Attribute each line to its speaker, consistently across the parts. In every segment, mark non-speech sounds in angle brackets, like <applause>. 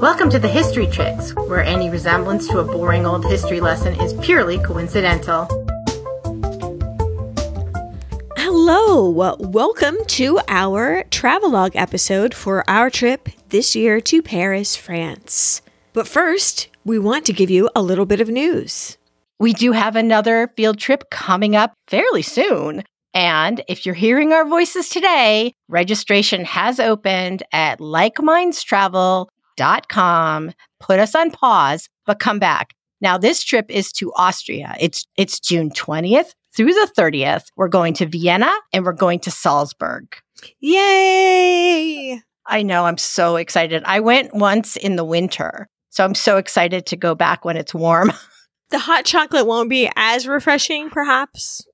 Speaker 1: Welcome to the History Chicks, where any resemblance to a boring old history lesson is purely coincidental.
Speaker 2: Hello, welcome to our travelogue episode for our trip this year to Paris, France. But first, we want to give you a little bit of news.
Speaker 3: We do have another field trip coming up fairly soon. And if you're hearing our voices today, registration has opened at likemindstravel.com. Put us on pause, but come back. Now this trip is to Austria. It's it's June 20th through the 30th. We're going to Vienna and we're going to Salzburg.
Speaker 2: Yay!
Speaker 3: I know, I'm so excited. I went once in the winter. So I'm so excited to go back when it's warm. <laughs>
Speaker 2: the hot chocolate won't be as refreshing, perhaps.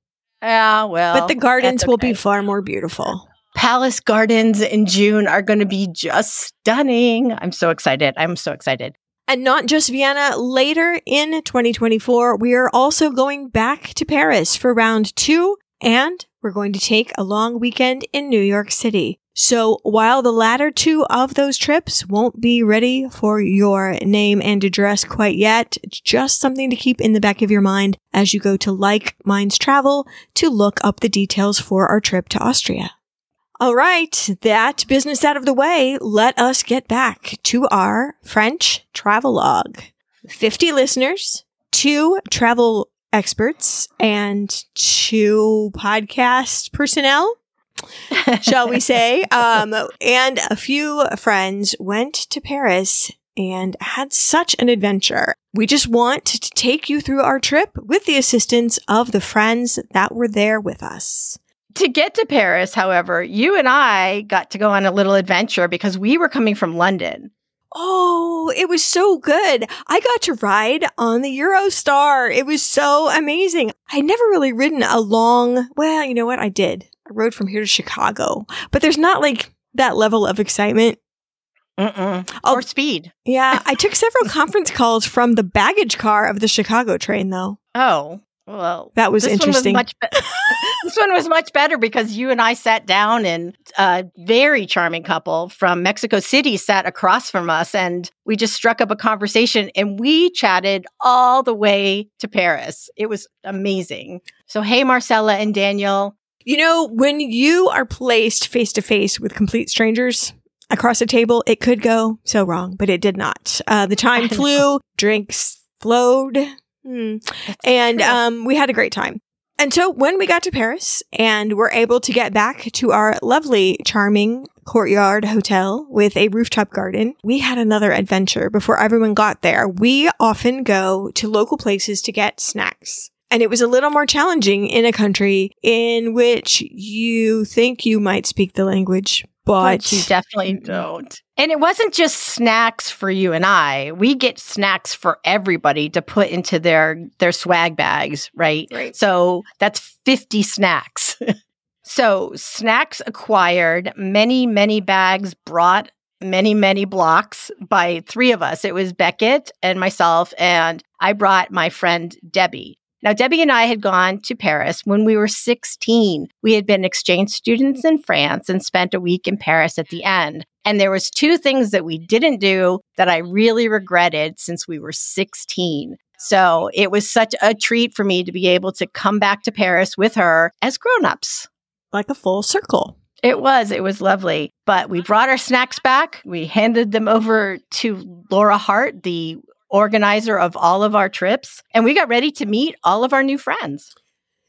Speaker 3: Yeah, well.
Speaker 2: But the gardens okay. will be far more beautiful.
Speaker 3: Palace Gardens in June are going to be just stunning. I'm so excited. I'm so excited.
Speaker 2: And not just Vienna, later in 2024, we are also going back to Paris for round two, and we're going to take a long weekend in New York City. So while the latter two of those trips won't be ready for your name and address quite yet, it's just something to keep in the back of your mind as you go to Like Minds Travel to look up the details for our trip to Austria. All right, that business out of the way, let us get back to our French travelogue. 50 listeners, two travel experts, and two podcast personnel <laughs> shall we say. Um, and a few friends went to Paris and had such an adventure. We just want to take you through our trip with the assistance of the friends that were there with us.
Speaker 3: To get to Paris, however, you and I got to go on a little adventure because we were coming from London.
Speaker 2: Oh, it was so good. I got to ride on the Eurostar. It was so amazing. I'd never really ridden a long, well, you know what? I did. I rode from here to Chicago, but there's not like that level of excitement.
Speaker 3: Mm-mm. Oh. Or speed.
Speaker 2: Yeah. I <laughs> took several conference calls from the baggage car of the Chicago train, though.
Speaker 3: Oh, well,
Speaker 2: that was interesting.
Speaker 3: One was be- <laughs> this one was much better because you and I sat down, and a very charming couple from Mexico City sat across from us, and we just struck up a conversation, and we chatted all the way to Paris. It was amazing. So, hey, Marcella and Daniel,
Speaker 2: you know, when you are placed face to face with complete strangers across a table, it could go so wrong, but it did not. Uh, the time flew, drinks flowed, hmm. and um, we had a great time. And so when we got to Paris and were able to get back to our lovely, charming courtyard hotel with a rooftop garden, we had another adventure before everyone got there. We often go to local places to get snacks. And it was a little more challenging in a country in which you think you might speak the language, but,
Speaker 3: but you definitely don't. And it wasn't just snacks for you and I. We get snacks for everybody to put into their their swag bags, right?
Speaker 2: right.
Speaker 3: So that's 50 snacks. <laughs> so snacks acquired, many many bags brought many, many blocks by three of us. It was Beckett and myself, and I brought my friend Debbie. Now, Debbie and I had gone to Paris when we were 16. We had been exchange students in France and spent a week in Paris at the end. And there was two things that we didn't do that I really regretted since we were 16. So it was such a treat for me to be able to come back to Paris with her as grown-ups.
Speaker 2: Like a full circle.
Speaker 3: It was. It was lovely. But we brought our snacks back. We handed them over to Laura Hart, the organizer of all of our trips, and we got ready to meet all of our new friends.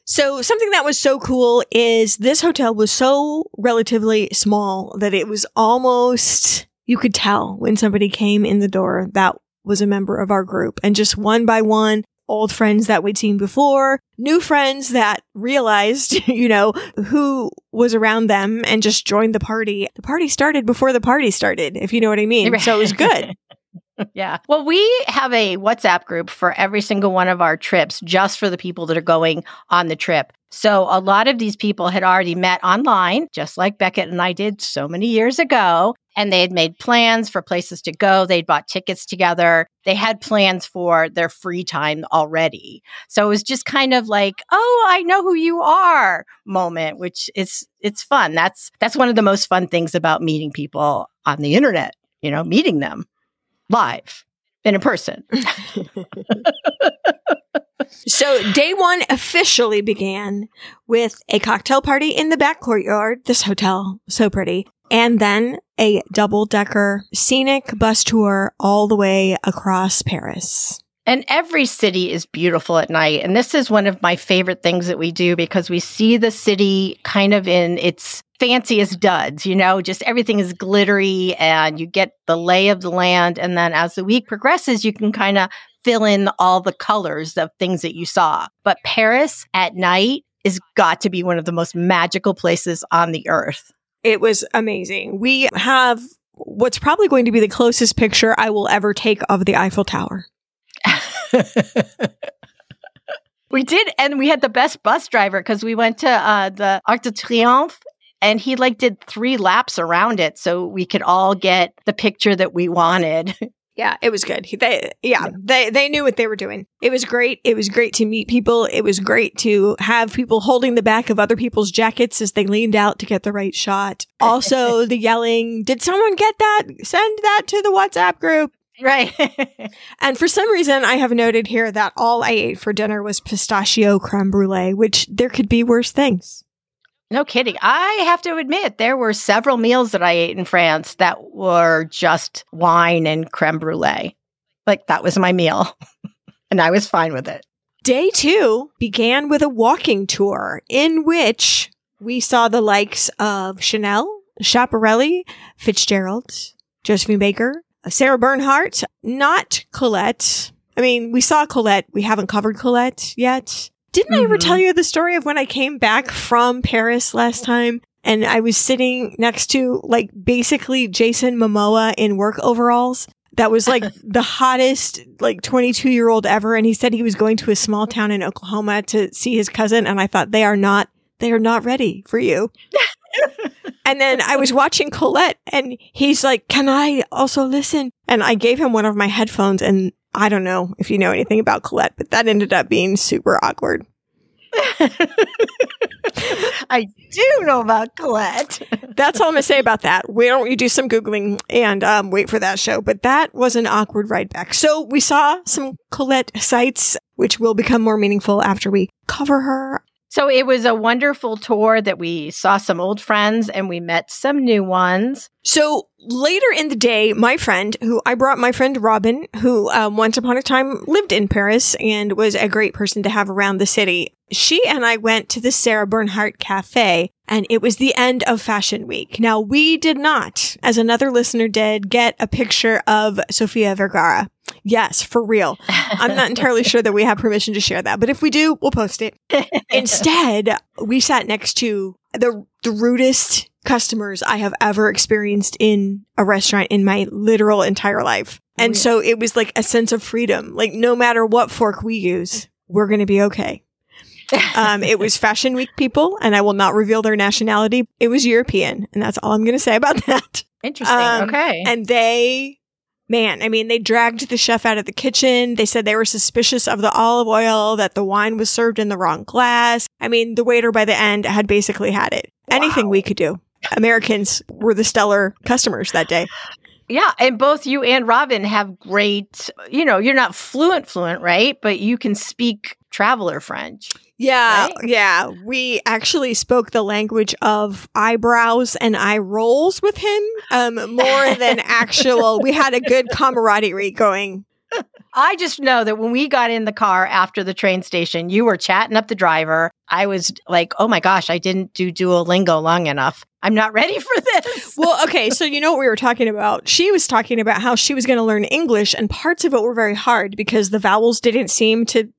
Speaker 2: So something that was so cool is this hotel was so relatively small that it was almost, you could tell when somebody came in the door that was a member of our group and just one by one, old friends that we'd seen before, new friends that realized, <laughs> you know, who was around them and just joined the party. The party started before the party started, if you know what I mean. So it was good. <laughs>
Speaker 3: yeah. Well, we have a WhatsApp group for every single one of our trips just for the people that are going on the trip. So a lot of these people had already met online, just like Beckett and I did so many years ago. And they had made plans for places to go. They'd bought tickets together. They had plans for their free time already. So it was just kind of like, oh, I know who you are moment, which is, it's fun. That's, that's one of the most fun things about meeting people on the internet, you know, meeting them. Live and a person. <laughs>
Speaker 2: So day one officially began with a cocktail party in the back courtyard. This hotel, so pretty. And then a double decker scenic bus tour all the way across Paris.
Speaker 3: And every city is beautiful at night. And this is one of my favorite things that we do because we see the city kind of in its fanciest duds, you know, just everything is glittery and you get the lay of the land. And then as the week progresses, you can kind of fill in all the colors of things that you saw. But Paris at night is got to be one of the most magical places on the earth.
Speaker 2: It was amazing. We have what's probably going to be the closest picture I will ever take of the Eiffel Tower. <laughs>
Speaker 3: we did, and we had the best bus driver because we went to uh, the Arc de Triomphe and he like did three laps around it so we could all get the picture that we wanted. <laughs>
Speaker 2: Yeah, it was good. They yeah, they they knew what they were doing. It was great. It was great to meet people. It was great to have people holding the back of other people's jackets as they leaned out to get the right shot. <laughs> Also, the yelling, "Did someone get that? Send that to the WhatsApp group."
Speaker 3: Right. <laughs>
Speaker 2: and for some reason, I have noted here that all I ate for dinner was pistachio creme brulee, which there could be worse things.
Speaker 3: No kidding. I have to admit, there were several meals that I ate in France that were just wine and creme brulee. Like that was my meal. <laughs> and I was fine with it.
Speaker 2: Day two began with a walking tour in which we saw the likes of Chanel, Schiaparelli, Fitzgerald, Josephine Baker, Sarah Bernhardt, not Colette. I mean, we saw Colette. We haven't covered Colette yet. Didn't mm-hmm. I ever tell mm-hmm. you the story of when I came back from Paris last time and I was sitting next to like basically Jason Momoa in work overalls? That was like <laughs> the hottest, like 22 year old ever. And he said he was going to a small town in Oklahoma to see his cousin. And I thought they are not, they are not ready for you. <laughs> and then I was watching Colette and he's like, can I also listen? And I gave him one of my headphones and I don't know if you know anything about Colette, but that ended up being super awkward. <laughs>
Speaker 3: I do know about Colette. <laughs>
Speaker 2: That's all I'm going to say about that. Why don't you do some Googling and um, wait for that show? But that was an awkward ride back. So we saw some Colette sites, which will become more meaningful after we cover her.
Speaker 3: So it was a wonderful tour that we saw some old friends and we met some new ones.
Speaker 2: So later in the day, my friend, who I brought my friend Robin, who um, once upon a time lived in Paris and was a great person to have around the city, she and I went to the Sarah Bernhardt Cafe and it was the end of Fashion Week. Now, we did not, as another listener did, get a picture of Sofia Vergara. Yes, for real. I'm not entirely sure that we have permission to share that, but if we do, we'll post it. <laughs> Instead, we sat next to the, the rudest customers I have ever experienced in a restaurant in my literal entire life. And oh, yeah. so it was like a sense of freedom. Like no matter what fork we use, we're going to be okay. <laughs> um, it was Fashion Week people, and I will not reveal their nationality. It was European, and that's all I'm going to say about <laughs> that.
Speaker 3: Interesting. Um, okay.
Speaker 2: And they man, I mean, they dragged the chef out of the kitchen. They said they were suspicious of the olive oil, that the wine was served in the wrong glass. I mean, the waiter by the end had basically had it. Wow. Anything we could do. Americans were the stellar customers that day.
Speaker 3: Yeah, and both you and Robin have great, you know, you're not fluent fluent, right? But you can speak traveler French.
Speaker 2: Yeah, right? yeah. We actually spoke the language of eyebrows and eye rolls with him um, more than <laughs> actual. we had a good camaraderie going.
Speaker 3: I just know that when we got in the car after the train station, you were chatting up the driver. I was like, oh my gosh, I didn't do Duolingo long enough. I'm not ready for this. <laughs>
Speaker 2: well, okay. So, you know what we were talking about? She was talking about how she was going to learn English, and parts of it were very hard because the vowels didn't seem to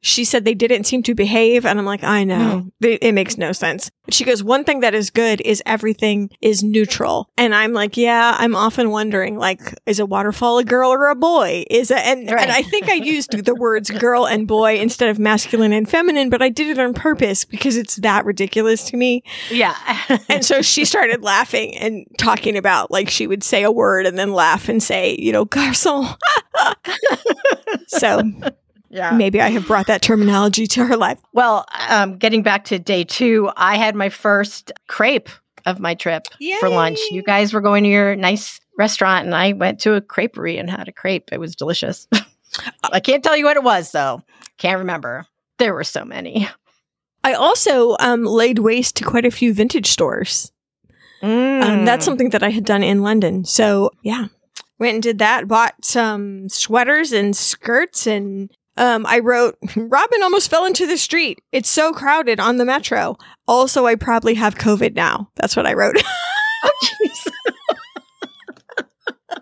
Speaker 2: she said they didn't seem to behave. And I'm like, I know. Mm. It, makes no sense. She goes, one thing that is good is everything is neutral. And I'm like, yeah, I'm often wondering, like, is a waterfall a girl or a boy? Is it? And, right. and I think I used the <laughs> words girl and boy instead of masculine and feminine, but I did it on purpose because it's that ridiculous to me.
Speaker 3: Yeah. <laughs>
Speaker 2: and so she started laughing and talking about like she would say a word and then laugh and say, you know, garçon. <laughs> so yeah. Maybe I have brought that terminology to her life.
Speaker 3: Well, um, getting back to day two, I had my first crepe of my trip Yay. for lunch. You guys were going to your nice restaurant and I went to a creperie and had a crepe. It was delicious. <laughs> I can't tell you what it was though. Can't remember. There were so many.
Speaker 2: I also um, laid waste to quite a few vintage stores.
Speaker 3: Mm.
Speaker 2: Um, that's something that I had done in London. So yeah, went and did that. Bought some sweaters and skirts, and um, I wrote, <laughs> "Robin almost fell into the street. It's so crowded on the metro." Also, I probably have COVID now. That's what I wrote. <laughs>
Speaker 3: oh, jeez. <laughs>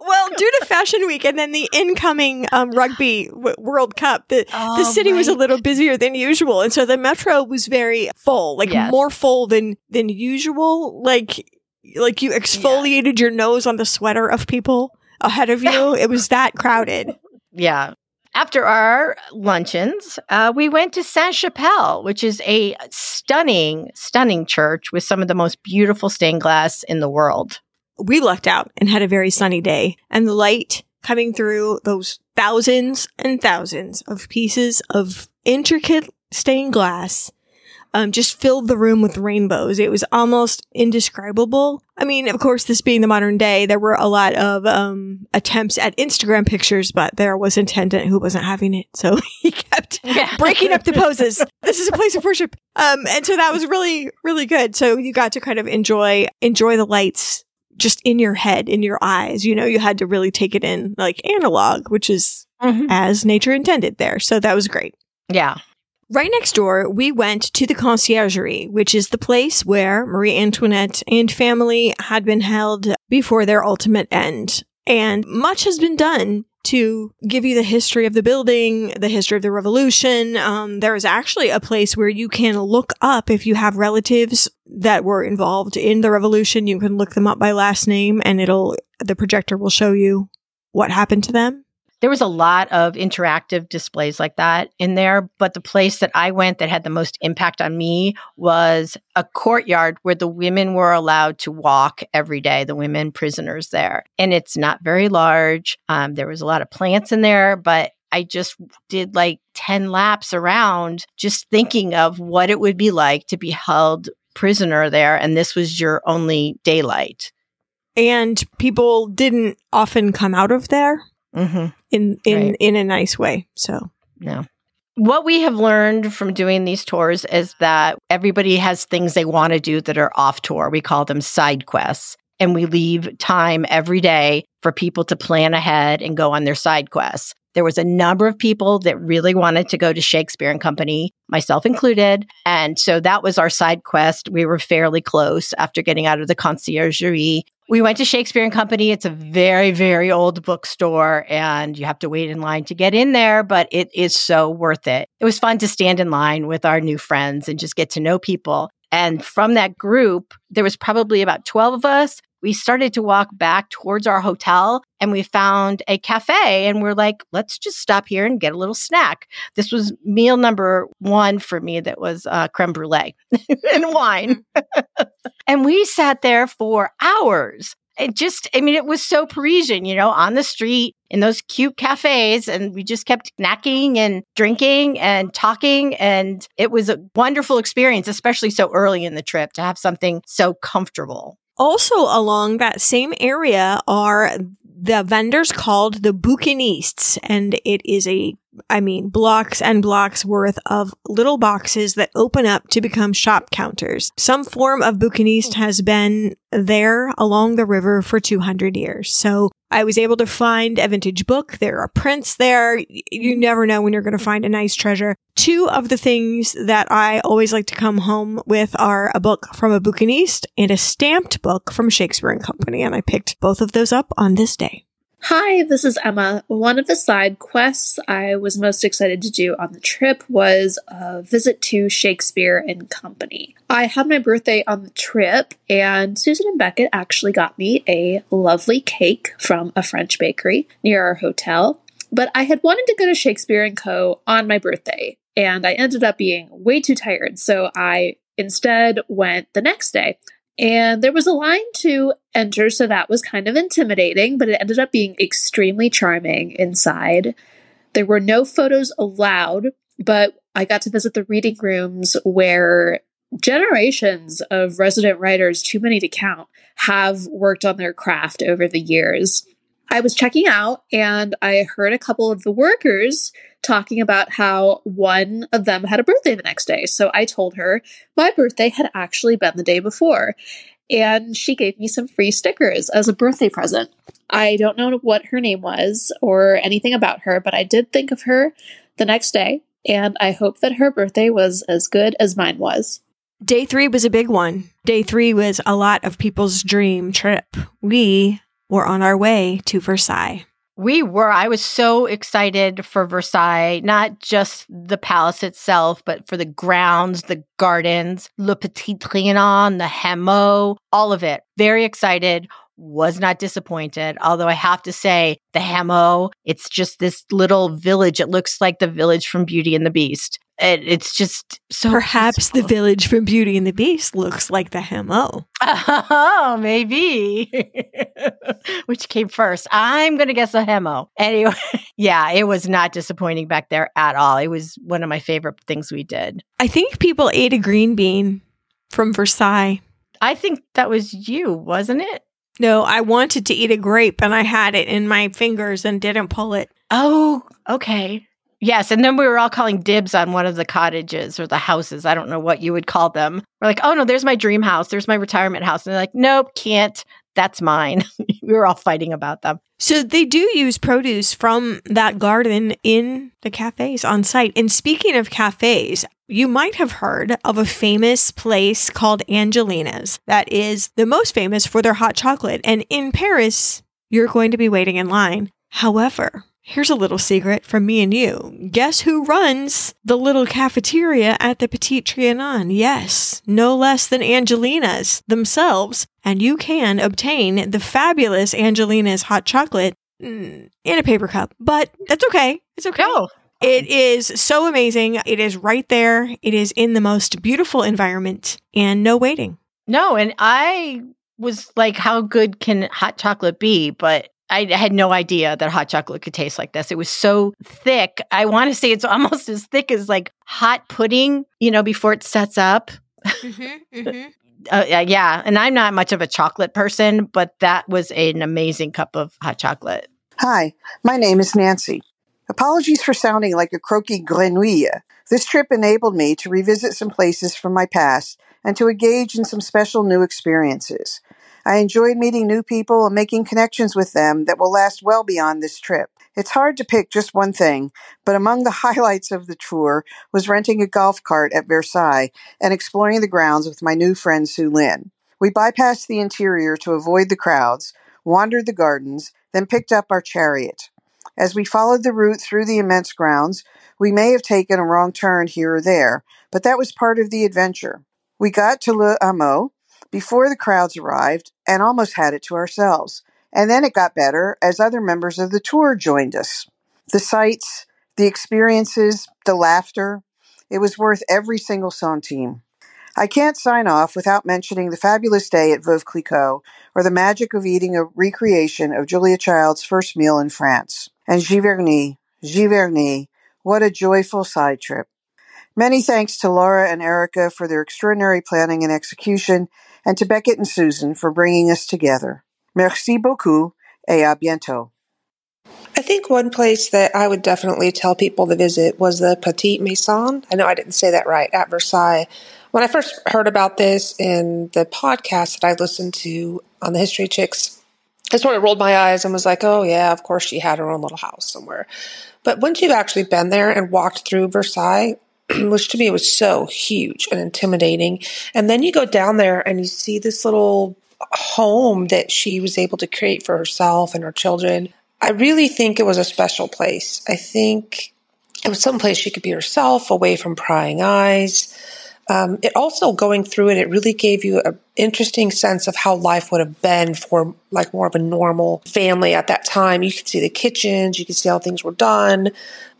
Speaker 2: well, due to Fashion Week and then the incoming um, Rugby w- World Cup, the, the
Speaker 3: Oh,
Speaker 2: city was a little busier than usual, and so the metro was very full, like
Speaker 3: Yes.
Speaker 2: more full than than usual. Like like you exfoliated your nose on the sweater of people ahead of you. it was that crowded.
Speaker 3: Yeah. After our luncheons, uh, we went to Sainte Chapelle, which is a stunning, stunning church with some of the most beautiful stained glass in the world.
Speaker 2: We lucked out and had a very sunny day, and the light coming through those thousands and thousands of pieces of intricate stained glass um, just filled the room with rainbows. It was almost indescribable. I mean, of course, this being the modern day, there were a lot of um, attempts at Instagram pictures, but there was an attendant who wasn't having it, so <laughs> he kept breaking up the <laughs> poses. This is a place of worship. Um, and so that was really, really good. So you got to kind of enjoy, enjoy the lights just in your head, in your eyes. You know, you had to really take it in like analog, which is
Speaker 3: Mhm.
Speaker 2: as nature intended there. So that was great.
Speaker 3: Yeah.
Speaker 2: Right next door, we went to the conciergerie, which is the place where Marie Antoinette and family had been held before their ultimate end. And much has been done to give you the history of the building, the history of the revolution. Um, there is actually a place where you can look up if you have relatives that were involved in the revolution. You can look them up by last name and it'll, the projector will show you what happened to them.
Speaker 3: There was a lot of interactive displays like that in there, but the place that I went that had the most impact on me was a courtyard where the women were allowed to walk every day, the women prisoners there. And it's not very large. Um, there was a lot of plants in there, but I just did like 10 laps around just thinking of what it would be like to be held prisoner there. And this was your only daylight.
Speaker 2: And people didn't often come out of there.
Speaker 3: Hmm
Speaker 2: in in
Speaker 3: Right.
Speaker 2: in a nice way. So
Speaker 3: yeah. What we have learned from doing these tours is that everybody has things they want to do that are off tour. We call them side quests. And we leave time every day for people to plan ahead and go on their side quests. There was a number of people that really wanted to go to Shakespeare and Company, myself included. And so that was our side quest. We were fairly close after getting out of the conciergerie. We went to Shakespeare and Company. It's a very, very old bookstore, and you have to wait in line to get in there, but it is so worth it. It was fun to stand in line with our new friends and just get to know people. And from that group, there was probably about 12 of us. We started to walk back towards our hotel and we found a cafe and we're like, let's just stop here and get a little snack. This was meal number one for me that was uh, creme brulee <laughs> and wine. <laughs> and we sat there for hours. It just, I mean, it was so Parisian, you know, on the street in those cute cafes. And we just kept snacking and drinking and talking. And it was a wonderful experience, especially so early in the trip to have something so comfortable.
Speaker 2: Also along that same area are the vendors called the Bouquinistes, and it is a I mean, blocks and blocks worth of little boxes that open up to become shop counters. Some form of bouquiniste has been there along the river for 200 years. So I was able to find a vintage book. There are prints there. You never know when you're going to find a nice treasure. Two of the things that I always like to come home with are a book from a bouquiniste and a stamped book from Shakespeare and Company. And I picked both of those up on this day.
Speaker 4: Hi, this is Emma. One of the side quests I was most excited to do on the trip was a visit to Shakespeare and Company. I had my birthday on the trip, and Susan and Beckett actually got me a lovely cake from a French bakery near our hotel. But I had wanted to go to Shakespeare and Co. on my birthday, and I ended up being way too tired, so I instead went the next day. And there was a line to enter, so that was kind of intimidating, but it ended up being extremely charming inside. There were no photos allowed, but I got to visit the reading rooms where generations of resident writers, too many to count, have worked on their craft over the years. I was checking out and I heard a couple of the workers talking about how one of them had a birthday the next day. So I told her my birthday had actually been the day before. And she gave me some free stickers as a birthday present. I don't know what her name was or anything about her, but I did think of her the next day. And I hope that her birthday was as good as mine was.
Speaker 2: Day three was a big one. Day three was a lot of people's dream trip. We were on our way to Versailles.
Speaker 3: We were. I was so excited for Versailles, not just the palace itself, but for the grounds, the gardens, Le Petit Trianon, the Hameau, all of it. Very excited. Was not disappointed. Although I have to say, the Hameau, it's just this little village. It looks like the village from Beauty and the Beast. It, it's just so.
Speaker 2: Perhaps peaceful. the village from Beauty and the Beast looks like the Hameau. <laughs>
Speaker 3: Oh, maybe. <laughs> Which came first? I'm going to guess the Hameau. Anyway, <laughs> yeah, it was not disappointing back there at all. It was one of my favorite things we did.
Speaker 2: I think people ate a green bean from Versailles.
Speaker 3: I think that was you, wasn't it?
Speaker 2: No, I wanted to eat a grape and I had it in my fingers and didn't pull it.
Speaker 3: Oh, okay. Yes, and then we were all calling dibs on one of the cottages or the houses. I don't know what you would call them. We're like, oh no, there's my dream house. There's my retirement house. And they're like, nope, can't. That's mine. <laughs> we were all fighting about them.
Speaker 2: So they do use produce from that garden in the cafes on site. And speaking of cafes, you might have heard of a famous place called Angelina's that is the most famous for their hot chocolate. And in Paris, you're going to be waiting in line. However, Here's a little secret from me and you. Guess who runs the little cafeteria at the Petit Trianon? Yes, no less than Angelina's themselves. And you can obtain the fabulous Angelina's hot chocolate mm, in a paper cup. But that's okay. It's okay.
Speaker 3: Oh.
Speaker 2: It is so amazing. It is right there. It is in the most beautiful environment and no waiting.
Speaker 3: No, and I was like, how good can hot chocolate be? But I had no idea that hot chocolate could taste like this. It was so thick. I want to say it's almost <laughs> as thick as like hot pudding, you know, before it sets up. Mm-hmm, mm-hmm. <laughs> Uh, yeah. And I'm not much of a chocolate person, but that was an amazing cup of hot chocolate.
Speaker 5: Hi, my name is Nancy. Apologies for sounding like a croaky grenouille. This trip enabled me to revisit some places from my past and to engage in some special new experiences. I enjoyed meeting new people and making connections with them that will last well beyond this trip. It's hard to pick just one thing, but among the <laughs> highlights of the tour was renting a golf cart at Versailles and exploring the grounds with my new friend Sue Lin. We bypassed the interior to avoid the crowds, wandered the gardens, then picked up our chariot. As we followed the route through the immense grounds, we may have taken a wrong turn here or there, but that was part of the adventure. We got to Le Hameau, before the crowds arrived and almost had it to ourselves. And then it got better as other members of the tour joined us. The sights, the experiences, the laughter, it was worth every single centime. I can't sign off without mentioning the fabulous day at Veuve Clicquot or the magic of eating a recreation of Julia Child's first meal in France. And Giverny, Giverny, what a joyful side trip. Many thanks to Laura and Erica for their extraordinary planning and execution, and to Beckett and Susan for bringing us together. Merci beaucoup et à bientôt.
Speaker 6: I think one place that I would definitely tell people to visit was the Petite Maison. I know I didn't say that right, at Versailles. When I first heard about this in the podcast that I listened to on the History Chicks, I sort of rolled my eyes and was like, oh, yeah, of course she had her own little house somewhere. But once you've actually been there and walked through Versailles, <clears throat> which to me was so huge and intimidating. And then you go down there and you see this little home that she was able to create for herself and her children. I really think it was a special place. I think it was some place she could be herself, away from prying eyes. Um, it also going through it, it really gave you an interesting sense of how life would have been for like more of a normal family at that time. You could see the kitchens, you could see how things were done,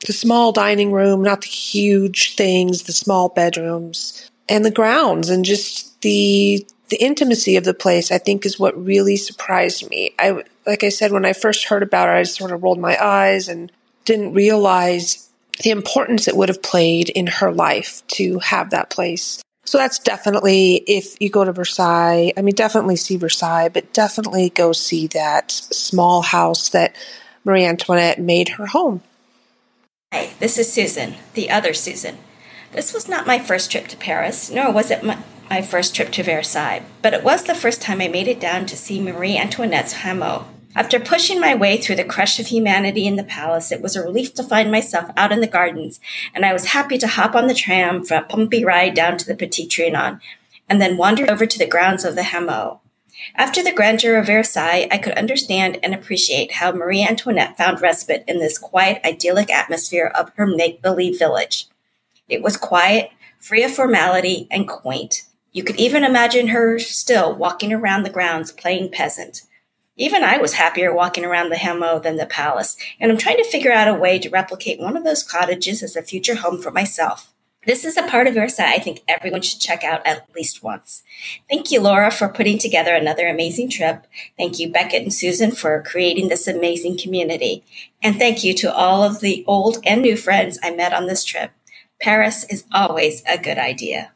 Speaker 6: the small dining room, not the huge things, the small bedrooms, and the grounds, and just the the intimacy of the place. I think is what really surprised me. I like I said when I first heard about it, I sort of rolled my eyes and didn't realize the importance it would have played in her life to have that place So that's definitely, if you go to Versailles, I mean, definitely see Versailles, but definitely go see that small house that Marie Antoinette made her home.
Speaker 7: Hi, this is Susan, the other Susan. This was not my first trip to Paris, nor was it my, my first trip to Versailles, but it was the first time I made it down to see Marie Antoinette's Hameau. After pushing my way through the crush of humanity in the palace, it was a relief to find myself out in the gardens, and I was happy to hop on the tram for a bumpy ride down to the Petit Trianon, and then wander over to the grounds of the Hameau. After the grandeur of Versailles, I could understand and appreciate how Marie Antoinette found respite in this quiet, idyllic atmosphere of her make believe village. It was quiet, free of formality, and quaint. You could even imagine her still walking around the grounds playing peasant. Even I was happier walking around the Hameau than the palace, and I'm trying to figure out a way to replicate one of those cottages as a future home for myself. This is a part of Versailles I think everyone should check out at least once. Thank you, Laura, for putting together another amazing trip. Thank you, Beckett and Susan, for creating this amazing community. And thank you to all of the old and new friends I met on this trip. Paris is always a good idea.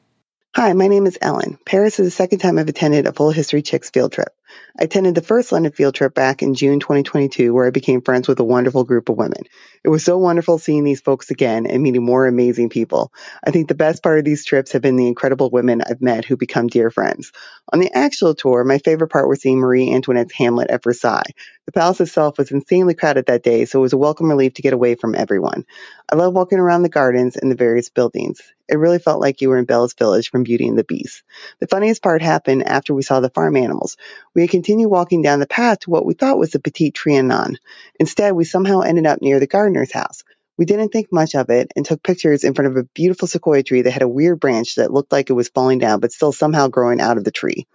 Speaker 8: Hi, my name is Ellen. Paris is the second time I've attended a full History Chicks field trip. I attended the first London field trip back in June 2022, where I became friends with a wonderful group of women. It was so wonderful seeing these folks again and meeting more amazing people. I think the best part of these trips have been the incredible women I've met who become dear friends. On the actual tour, my favorite part was seeing Marie Antoinette's Hamlet at Versailles. The palace itself was insanely crowded that day, so it was a welcome relief to get away from everyone. I love walking around the gardens and the various buildings. It really felt like you were in Belle's Village from Beauty and the Beast. The funniest part happened after we saw the farm animals. We had continued walking down the path to what we thought was the Petit Trianon. Instead, we somehow ended up near the gardener's house. We didn't think much of it and took pictures in front of a beautiful sequoia tree that had a weird branch that looked like it was falling down but still somehow growing out of the tree.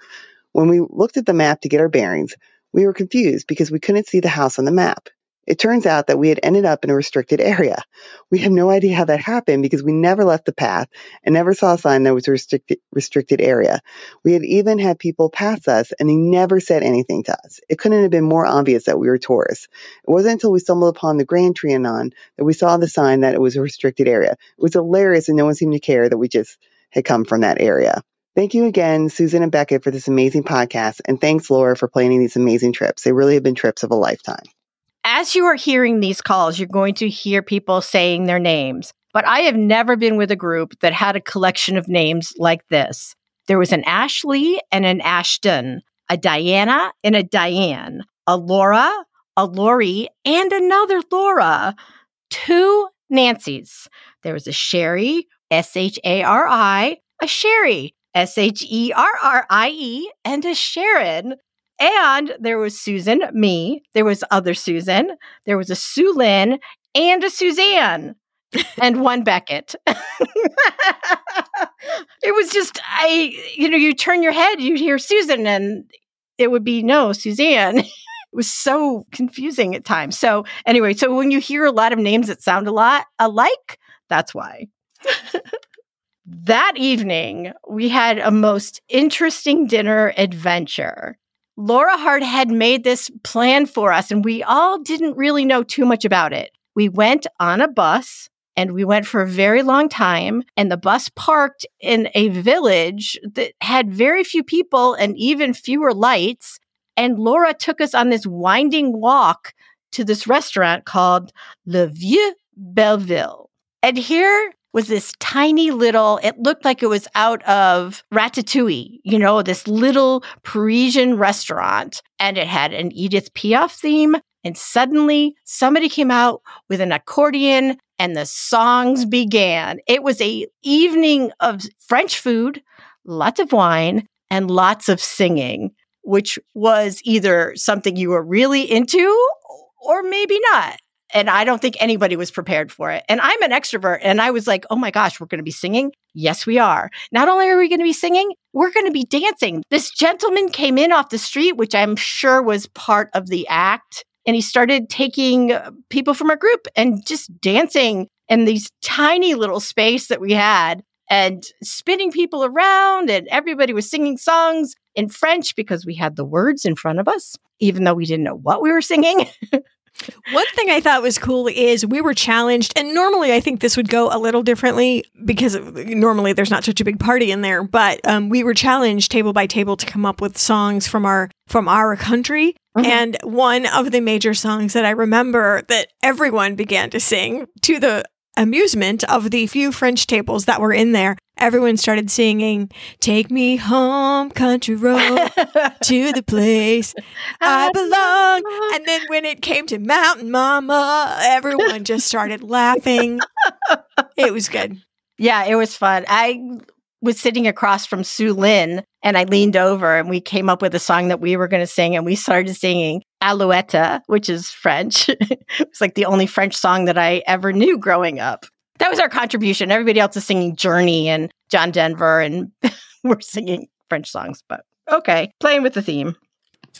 Speaker 8: When we looked at the map to get our bearings, we were confused because we couldn't see the house on the map. It turns out that we had ended up in a restricted area. We have no idea how that happened because we never left the path and never saw a sign that was a restricted, restricted area. We had even had people pass us and they never said anything to us. It couldn't have been more obvious that we were tourists. It wasn't until we stumbled upon the Grand Trianon that we saw the sign that it was a restricted area. It was hilarious and no one seemed to care that we just had come from that area. Thank you again, Susan and Beckett, for this amazing podcast. And thanks, Laura, for planning these amazing trips. They really have been trips of a lifetime
Speaker 3: as you are hearing these calls, you're going to hear people saying their names. But I have never been with a group that had a collection of names like this. There was an Ashley and an Ashton, a Diana and a Diane, a Laura, a Lori, and another Laura, two Nancys. There was a Shari, S H A R I, a Sherrie, S H E R R I E, and a Sharon, and there was Susan, me. There was other Susan. There was a Sue Lynn and a Suzanne and one Beckett. <laughs> it was just, I, you know, you turn your head, you'd hear Susan and it would be no, Suzanne. <laughs> it was so confusing at times. So, anyway, so when you hear a lot of names that sound a lot alike, that's why. <laughs> that evening, we had a most interesting dinner adventure. Laura Hart had made this plan for us, and we all didn't really know too much about it. We went on a bus and we went for a very long time, and the bus parked in a village that had very few people and even fewer lights. And Laura took us on this winding walk to this restaurant called Le Vieux Belleville. And here was this tiny little, it looked like it was out of Ratatouille, you know, this little Parisian restaurant. And it had an Edith Piaf theme. And suddenly somebody came out with an accordion and the songs began. It was a evening of French food, lots of wine, and lots of singing, which was either something you were really into or maybe not. And I don't think anybody was prepared for it. And I'm an extrovert. And I was like, oh my gosh, we're going to be singing. Yes, we are. Not only are we going to be singing, we're going to be dancing. This gentleman came in off the street, which I'm sure was part of the act. And he started taking uh, people from our group and just dancing in these tiny little space that we had and spinning people around. And everybody was singing songs in French because we had the words in front of us, even though we didn't know what we were singing. <laughs>
Speaker 2: One thing I thought was cool is we were challenged, and normally I think this would go a little differently because normally there's not such a big party in there. But um, we were challenged table by table to come up with songs from our from our country. Mm-hmm. And one of the major songs that I remember that everyone began to sing to the amusement of the few French tables that were in there, everyone started singing, Take me home, country road, <laughs> to the place I belong. And then when it came to Mountain Mama, everyone just started laughing. It was good.
Speaker 3: Yeah, it was fun. I was sitting across from Sue Lynn and I leaned over and we came up with a song that we were going to sing and we started singing Alouette, which is French. <laughs> it's like the only French song that I ever knew growing up. That was our contribution. Everybody else is singing Journey and John Denver and <laughs> we're singing French songs, but okay, playing with the theme.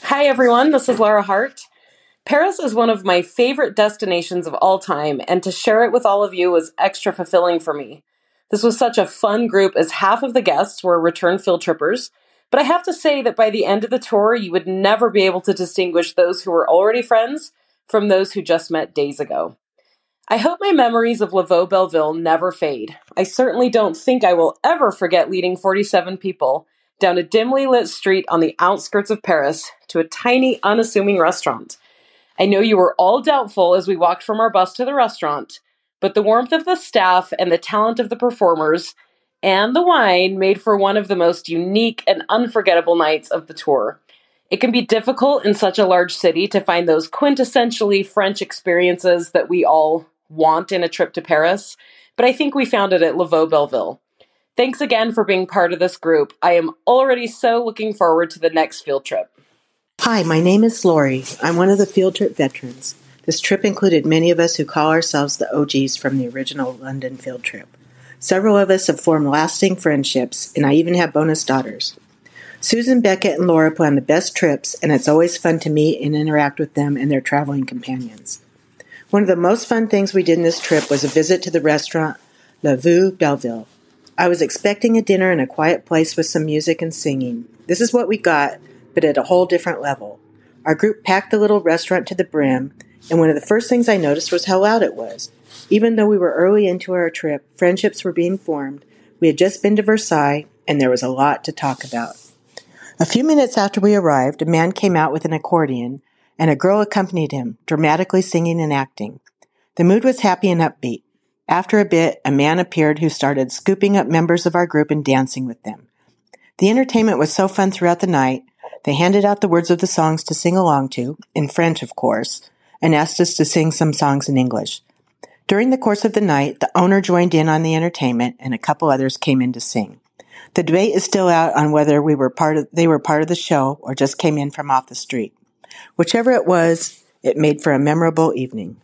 Speaker 9: Hi everyone, this is Laura Hart. Paris is one of my favorite destinations of all time, and to share it with all of you was extra fulfilling for me. This was such a fun group as half of the guests were return field trippers. But I have to say that by the end of the tour, you would never be able to distinguish those who were already friends from those who just met days ago. I hope my memories of Le Vieux Belleville never fade. I certainly don't think I will ever forget leading 47 people down a dimly lit street on the outskirts of Paris to a tiny, unassuming restaurant. I know you were all doubtful as we walked from our bus to the restaurant, but the warmth of the staff and the talent of the performers and the wine made for one of the most unique and unforgettable nights of the tour. It can be difficult in such a large city to find those quintessentially French experiences that we all want in a trip to Paris, but I think we found it at Le Vieux Belleville. Thanks again for being part of this group. I am already so looking forward to the next field trip.
Speaker 10: Hi, my name is Lori. I'm one of the field trip veterans. This trip included many of us who call ourselves the OGs from the original London field trip. Several of us have formed lasting friendships, and I even have bonus daughters. Susan, Beckett, and Laura plan the best trips, and it's always fun to meet and interact with them and their traveling companions. One of the most fun things we did in this trip was a visit to the restaurant Le Vieux Belleville. I was expecting a dinner in a quiet place with some music and singing. This is what we got, but at a whole different level. Our group packed the little restaurant to the brim, and one of the first things I noticed was how loud it was. Even though we were early into our trip, friendships were being formed. We had just been to Versailles, and there was a lot to talk about. A few minutes after we arrived, a man came out with an accordion, and a girl accompanied him, dramatically singing and acting. The mood was happy and upbeat. After a bit, a man appeared who started scooping up members of our group and dancing with them. The entertainment was so fun throughout the night, they handed out the words of the songs to sing along to, in French, of course, and asked us to sing some songs in English. During the course of the night, the owner joined in on the entertainment and a couple others came in to sing. The debate is still out on whether we were part of, they were part of the show or just came in from off the street. Whichever it was, it made for a memorable evening.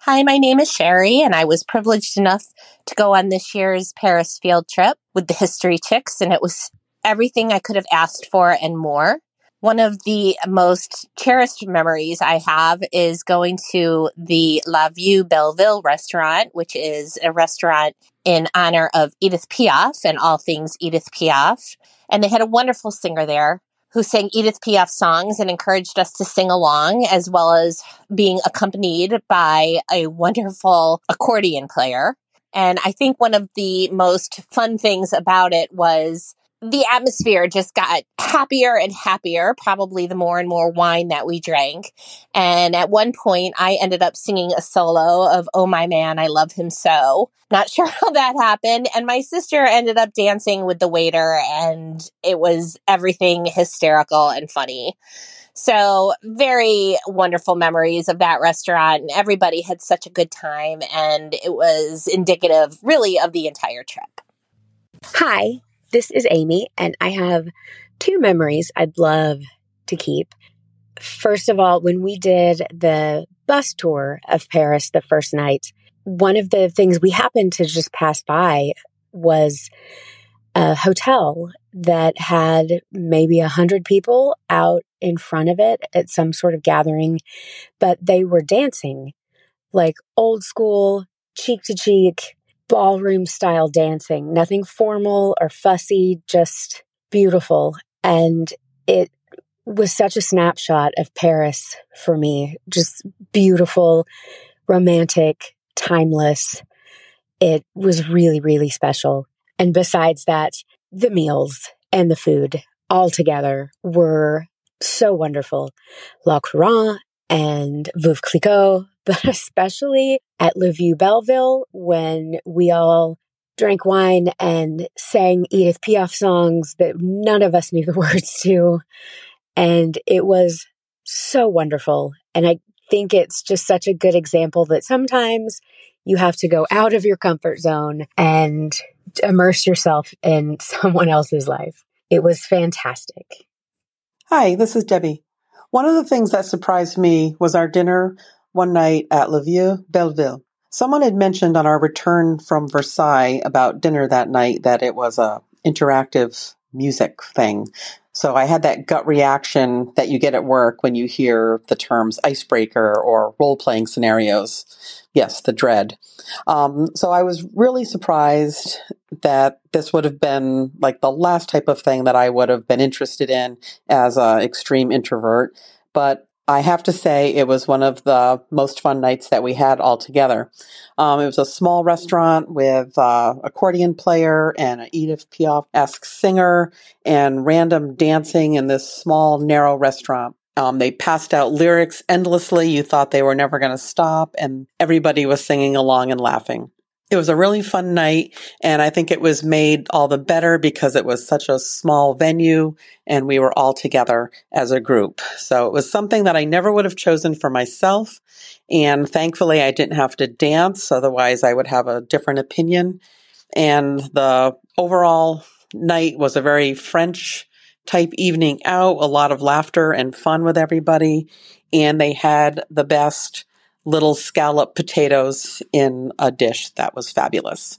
Speaker 11: Hi, my name is Sherry, and I was privileged enough to go on this year's Paris field trip with the History Chicks, and it was everything I could have asked for and more. One of the most cherished memories I have is going to the Le Vieux Belleville restaurant, which is a restaurant in honor of Edith Piaf and all things Edith Piaf. And they had a wonderful singer there who sang Edith Piaf songs and encouraged us to sing along, as well as being accompanied by a wonderful accordion player. And I think one of the most fun things about it was the atmosphere just got happier and happier, probably the more and more wine that we drank. And at one point, I ended up singing a solo of Oh My Man, I Love Him So. Not <laughs> sure how that happened. And my sister ended up dancing with the waiter, and it was everything hysterical and funny. So, very wonderful memories of that restaurant. And everybody had such a good time, and it was indicative, really, of the entire trip.
Speaker 12: Hi, this is Amy, and I have two memories I'd love to keep. First of all, when we did the bus tour of Paris the first night, one of the things we happened to just pass by was a hotel that had maybe a hundred people out in front of it at some sort of gathering, but they were dancing like old school, cheek to cheek, ballroom style dancing, nothing formal or fussy, just beautiful. And it was such a snapshot of Paris for me, just beautiful, romantic, timeless. It was really, really special. And besides that, the meals and the food all together were so wonderful. La Couronne and Veuve Clicquot, <laughs> but especially at Le Vieux Belleville when we all drank wine and sang Edith Piaf songs that none of us knew the <laughs> words to. And it was so wonderful. And I think it's just such a good example that sometimes you have to go out of your comfort zone and immerse yourself in <laughs> someone else's life. It was fantastic.
Speaker 13: Hi, this is Debbie. One of the things that surprised me was our dinner one night at Le Vieux Belleville. Someone had mentioned on our return from Versailles about dinner that night that it was a interactive music thing. So I had that gut reaction that you get at work when you hear the terms icebreaker or role playing scenarios. Yes, the dread. Um, so I was really surprised that this would have been like the last type of thing that I would have been interested in as an extreme introvert. But I have to say it was one of the most fun nights that we had all together. Um, it was a small restaurant with uh, accordion player and an Edith Piaf-esque singer and random dancing in this small, narrow restaurant. Um, they passed out lyrics endlessly. You thought they were never going to stop, and everybody was singing along and laughing. It was a really fun night, and I think it was made all the better because it was such a small venue and we were all together as a group. So it was something that I never would have chosen for myself. And thankfully, I didn't have to dance, otherwise, I would have a different opinion. And the overall night was a very French type evening out, a lot of laughter and fun with everybody. And they had the best little scallop potatoes in a dish that was fabulous.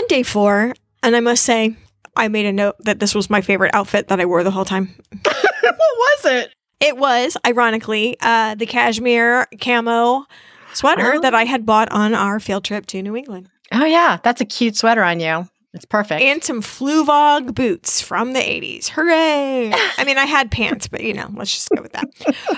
Speaker 2: On day four, and I must say, I made a note that this was my favorite outfit that I wore the whole time. <laughs>
Speaker 3: what was it?
Speaker 2: It was, ironically, uh, the cashmere camo sweater
Speaker 3: Oh.
Speaker 2: that I had bought on our field trip to New England.
Speaker 3: Oh, yeah. That's a cute sweater on you. It's perfect.
Speaker 2: And some Fluevog boots from the 80s. Hooray! I mean, I had pants, but you know, let's just go with that.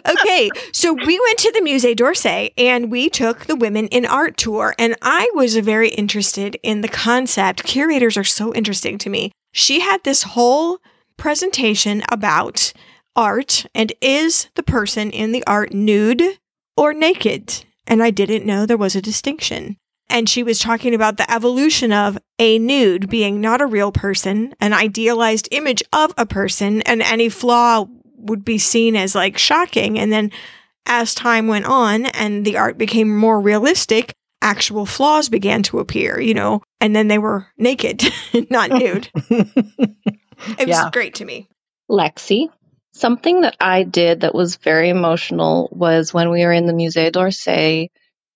Speaker 2: Okay, so we went to the Musée d'Orsay and we took the Women in Art tour. And I was very interested in the concept. Curators are so interesting to me. She had this whole presentation about art and is the person in the art nude or naked? And I didn't know there was a distinction. And she was talking about the evolution of a nude being not a real person, an idealized image of a person, and any flaw would be seen as like shocking. And then as time went on and the art became more realistic, actual flaws began to appear, you know, and then they were naked, <laughs> not nude. <laughs> it was
Speaker 14: Yeah.
Speaker 2: great to me.
Speaker 14: Lexi. Something that I did that was very emotional was when we were in the Musée d'Orsay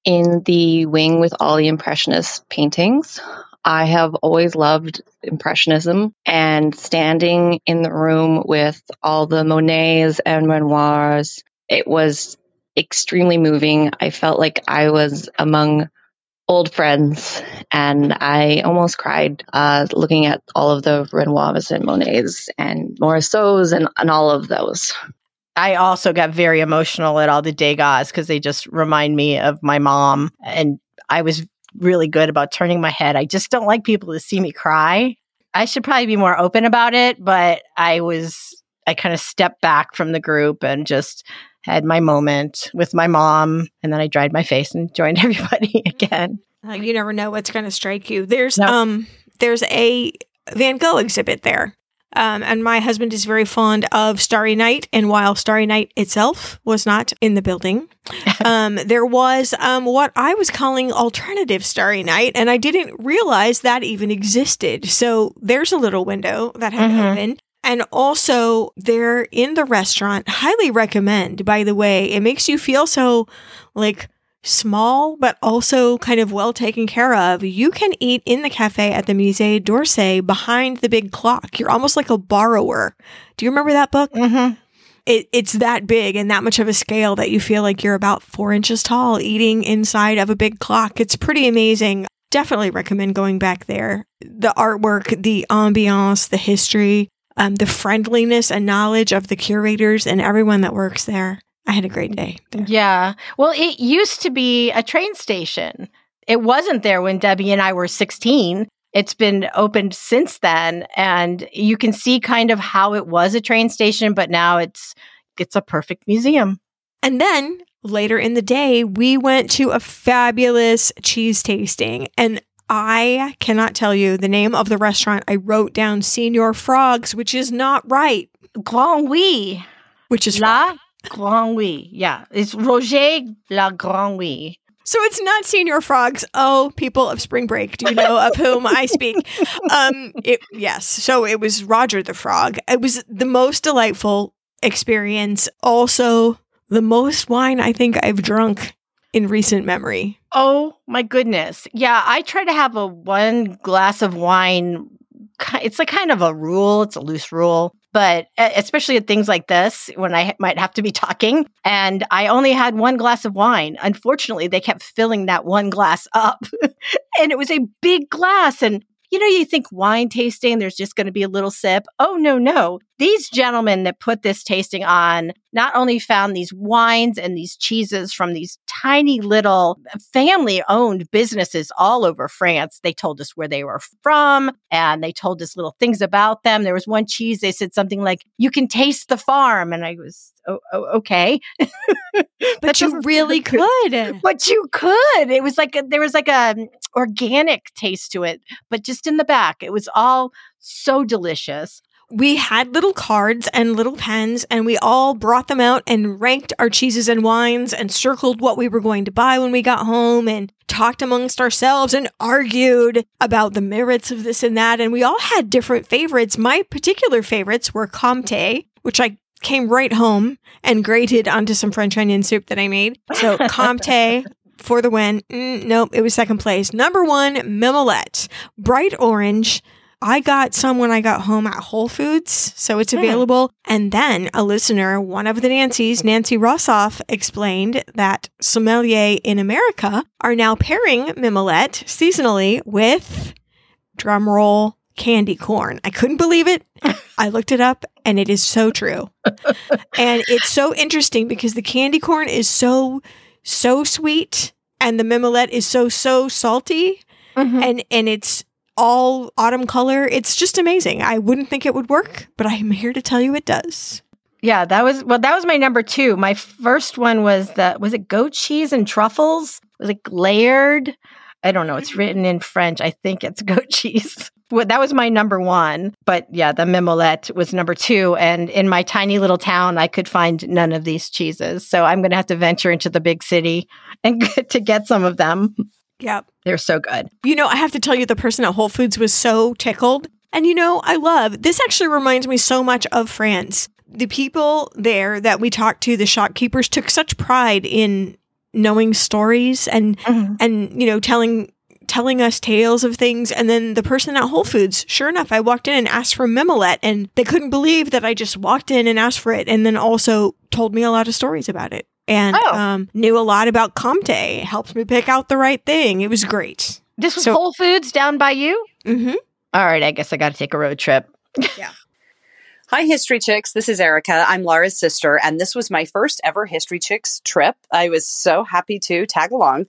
Speaker 14: in the wing with all the Impressionist paintings. I have always loved Impressionism and standing in the room with all the Monets and Renoirs, it was extremely moving. I felt like I was among old friends and I almost cried uh, looking at all of the Renoirs and Monets and Morisot's and, and all of those.
Speaker 3: I also got very emotional at all the Degas because they just remind me of my mom. And I was really good about turning my head. I just don't like people to see me cry. I should probably be more open about it, but I was, I kind of stepped back from the group and just had my moment with my mom. And then I dried my face and joined <laughs> everybody again.
Speaker 2: Uh, you never know what's going to strike you. There's um there's a Van Gogh exhibit there. Um, and my husband is very fond of Starry Night. And while Starry Night itself was not in the building, <laughs> um, there was um, what I was calling alternative Starry Night. And I didn't realize that even existed. So there's a little window that had
Speaker 3: Mhm.
Speaker 2: opened. And also, they're in the restaurant. Highly recommend, by the way. It makes you feel so like small, but also kind of well taken care of. You can eat in the cafe at the Musée d'Orsay behind the big clock. You're almost like a borrower. Do you remember that book?
Speaker 3: Mm-hmm.
Speaker 2: It, it's that big and that much of a scale that you feel like you're about four inches tall eating inside of a big clock. It's pretty amazing. Definitely recommend going back there. The artwork, the ambiance, the history, um, the friendliness and knowledge of the curators and everyone that works there. I had a great um, day.
Speaker 3: Yeah. Well, it used to be a train station. It wasn't there when Debbie and I were 16. It's been opened since then and you can see kind of how it was a train station, but now it's it's a perfect museum.
Speaker 2: And then later in the day, we went to a fabulous cheese tasting. And I cannot tell you the name of the restaurant. I wrote down Señor Frogs, which is not right.
Speaker 3: Grenouille.
Speaker 2: Which is
Speaker 3: La Grenouille. Yeah. It's Roger La Grenouille.
Speaker 2: So it's not Señor Frogs. Oh, people of Spring Break, do you know of whom I <laughs> speak? Um, it, yes. So it was Roger the Frog. It was the most delightful experience. Also, the most wine I think I've drunk in recent memory.
Speaker 3: Oh my goodness. Yeah, I try to have a one glass of wine. It's like kind of a rule, it's a loose rule, but especially at things like this when I might have to be talking. And I only had one glass of wine. Unfortunately, they kept filling that one glass up, <laughs> and it was a big glass. And you know, you think wine tasting, there's just going to be a little sip. Oh, no, no. These gentlemen that put this tasting on not only found these wines and these cheeses from these tiny little family owned businesses all over France. They told us where they were from and they told us little things about them. There was one cheese, they said something like, You can taste the farm. And I was, Oh, oh okay. <laughs>
Speaker 2: But you really could. <laughs>
Speaker 3: But you could. It was like a, there was like a um, organic taste to it, but just in the back. It was all so delicious.
Speaker 2: We had little cards and little pens, and we all brought them out and ranked our cheeses and wines and circled what we were going to buy when we got home and talked amongst ourselves and argued about the merits of this and that. And we all had different favorites. My particular favorites were Comte, which I came right home and grated onto some French onion soup that I made. So <laughs> Comte for the win. Mm, nope, it was second place. Number one, Mimolette, bright orange. I got some when I got home at Whole Foods, so it's hmm. available. And then a listener, one of the Nancys, Nancy Rossoff, explained that sommelier in America are now pairing Mimolette seasonally with drumroll candy corn. I couldn't believe it. <laughs> I looked it up and it is so true. and it's so interesting because the candy corn is so so sweet and the mimolette is so so salty mm-hmm. and and it's all autumn color. It's just amazing. I wouldn't think it would work, but I'm here to tell you it does.
Speaker 3: Yeah, that was well. That was my number two. My first one was the was it goat cheese and truffles? It was like layered. I don't know. It's mm-hmm. written in French. I think it's <laughs> goat cheese. Well, that was my number one. But yeah, the mimolette was number two. And in my tiny little town, I could find none of these cheeses. So I'm going to have to venture into the big city and <laughs> get to get some of them.
Speaker 2: Yep.
Speaker 3: They're so good.
Speaker 2: You know, I have to tell you, the person at Whole Foods was so tickled. And you know, I love this actually reminds me so much of France. The people there that we talked to, the shopkeepers, took such pride in knowing stories and mm-hmm. and you know telling telling us tales of things and then the person at Whole Foods sure enough I walked in and asked for mimolette and they couldn't believe that I just walked in and asked for it and then also told me a lot of stories about it and um, knew a lot about Comte helped me pick out the right thing it was great
Speaker 3: This was Whole Foods down by you?
Speaker 2: Mm-hmm.
Speaker 3: All right, I guess I got to take a road trip. <laughs>
Speaker 2: Yeah.
Speaker 15: Hi, History Chicks. This is Erica. I'm Laura's sister, and this was my first ever History Chicks trip. I was so happy to tag along.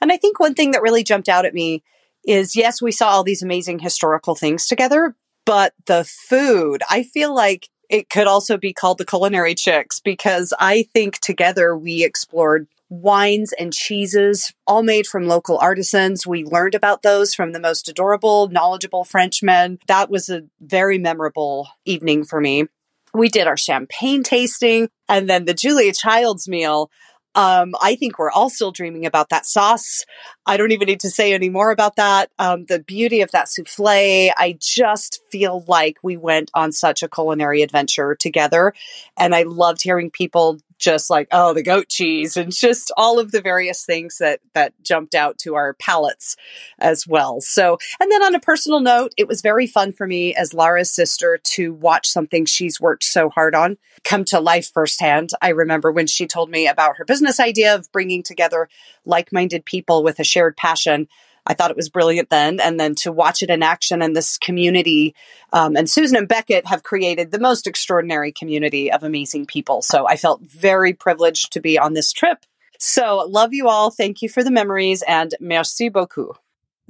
Speaker 15: And I think one thing that really jumped out at me is yes, we saw all these amazing historical things together, but the food, I feel like it could also be called the culinary chicks because I think together we explored wines and cheeses, all made from local artisans. We learned about those from the most adorable, knowledgeable Frenchmen. That was a very memorable evening for me. We did our champagne tasting and then the Julia Childs meal. Um, I think we're all still dreaming about that sauce. I don't even need to say any more about that. Um, the beauty of that souffle. I just feel like we went on such a culinary adventure together. And I loved hearing people just like oh the goat cheese and just all of the various things that that jumped out to our palates as well. So and then on a personal note it was very fun for me as Laura's sister to watch something she's worked so hard on come to life firsthand. I remember when she told me about her business idea of bringing together like-minded people with a shared passion I thought it was brilliant then. And then to watch it in action and this community, um, and Susan and Beckett have created the most extraordinary community of amazing people. So I felt very privileged to be on this trip. So love you all. Thank you for the memories and merci beaucoup.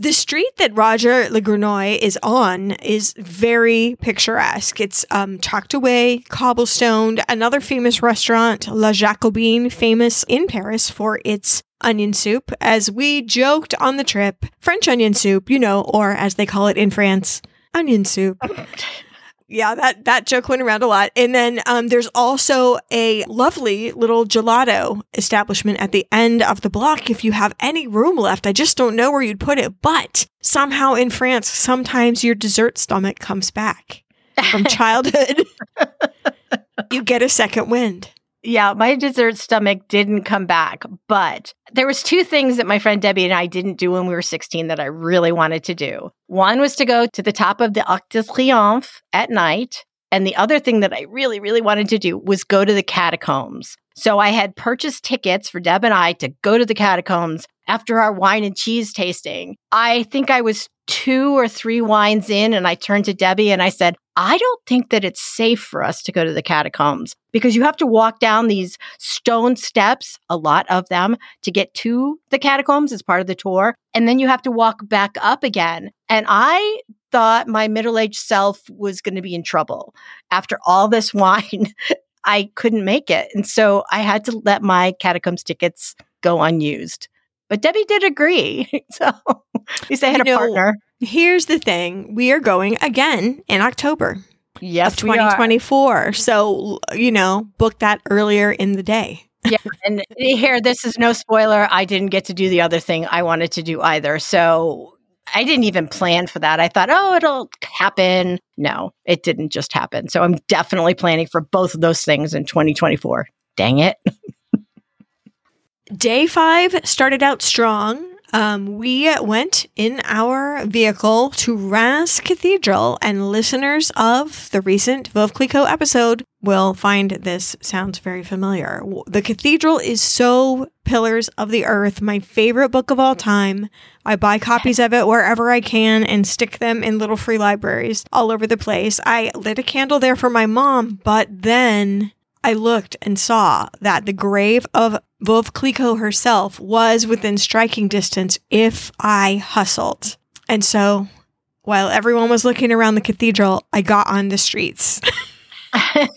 Speaker 2: The street that Roger Le Grenouille is on is very picturesque. It's um, tucked away, cobblestoned. Another famous restaurant, La Jacobine, famous in Paris for its onion soup, as we joked on the trip. French onion soup, you know, or as they call it in France, onion soup. <laughs> yeah, that that joke went around a lot. And then um, there's also a lovely little gelato establishment at the end of the block. If you have any room left, I just don't know where you'd put it. But somehow in France, sometimes your dessert stomach comes back from <laughs> childhood. <laughs> you get a second wind.
Speaker 3: Yeah, my dessert stomach didn't come back, but there was two things that my friend Debbie and I didn't do when we were 16 that I really wanted to do. One was to go to the top of the Arc de Triomphe at night, and the other thing that I really really wanted to do was go to the catacombs. So I had purchased tickets for Deb and I to go to the catacombs after our wine and cheese tasting. I think I was two or three wines in and I turned to Debbie and I said, I don't think that it's safe for us to go to the catacombs because you have to walk down these stone steps, a lot of them, to get to the catacombs as part of the tour. And then you have to walk back up again. And I thought my middle aged self was going to be in trouble. After all this <laughs> wine, I couldn't make it. And so I had to let my catacombs tickets go unused. But Debbie did agree. <laughs> so at least I had
Speaker 2: You
Speaker 3: a
Speaker 2: know,
Speaker 3: partner.
Speaker 2: Here's the thing we are going again in October.
Speaker 3: Yes,
Speaker 2: of
Speaker 3: we are.
Speaker 2: 2024. So, you know, book that earlier in the day.
Speaker 3: yeah. And <laughs> here, this is no spoiler. I didn't get to do the other thing I wanted to do either. So I didn't even plan for that. I thought, oh, it'll happen. No, it didn't just happen. So I'm definitely planning for both of those things in 2024. Dang it. <laughs>
Speaker 2: Day five started out strong. Um, we went in our vehicle to Reims Cathedral, and listeners of the recent Veuve Clicquot episode will find this sounds very familiar. The cathedral is so pillars of the earth, my favorite book of all time. I buy copies of it wherever I can and stick them in little free libraries all over the place. I lit a candle there for my mom, but then I looked and saw that the grave of Veuve Clicquot herself was within striking distance if I hustled. And so, while everyone was looking around the cathedral, I got on the streets. <laughs>
Speaker 3: I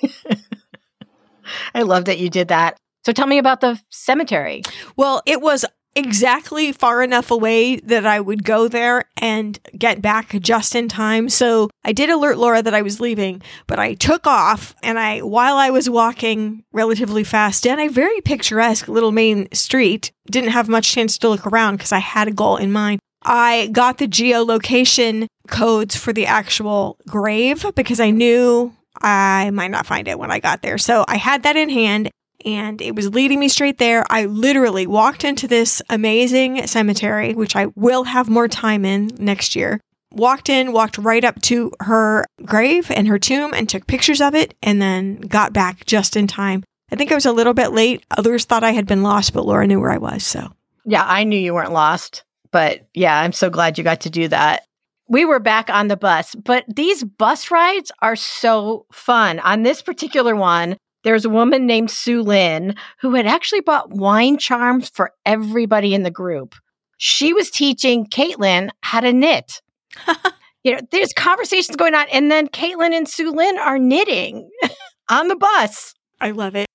Speaker 3: love that you did that. So tell me about the cemetery.
Speaker 2: Well, it was exactly far enough away that I would go there and get back just in time. So I did alert Laura that I was leaving, but I took off and I, while I was walking relatively fast down a very picturesque little main street, didn't have much chance to look around because I had a goal in mind. I got the geolocation codes for the actual grave because I knew I might not find it when I got there. So I had that in hand and it was leading me straight there. I literally walked into this amazing cemetery, which I will have more time in next year. Walked in, walked right up to her grave and her tomb and took pictures of it and then got back just in time. I think I was a little bit late. Others thought I had been lost, but Laura knew where I was. So
Speaker 3: Yeah, I knew you weren't lost, but yeah, I'm so glad you got to do that. We were back on the bus, but these bus rides are so fun. On this particular one, there's a woman named Sue Lynn who had actually bought wine charms for everybody in the group. She was teaching Caitlin how to knit. <laughs> you know, there's conversations going on, and then Caitlin and Sue Lynn are knitting <laughs> on the bus.
Speaker 2: I love it.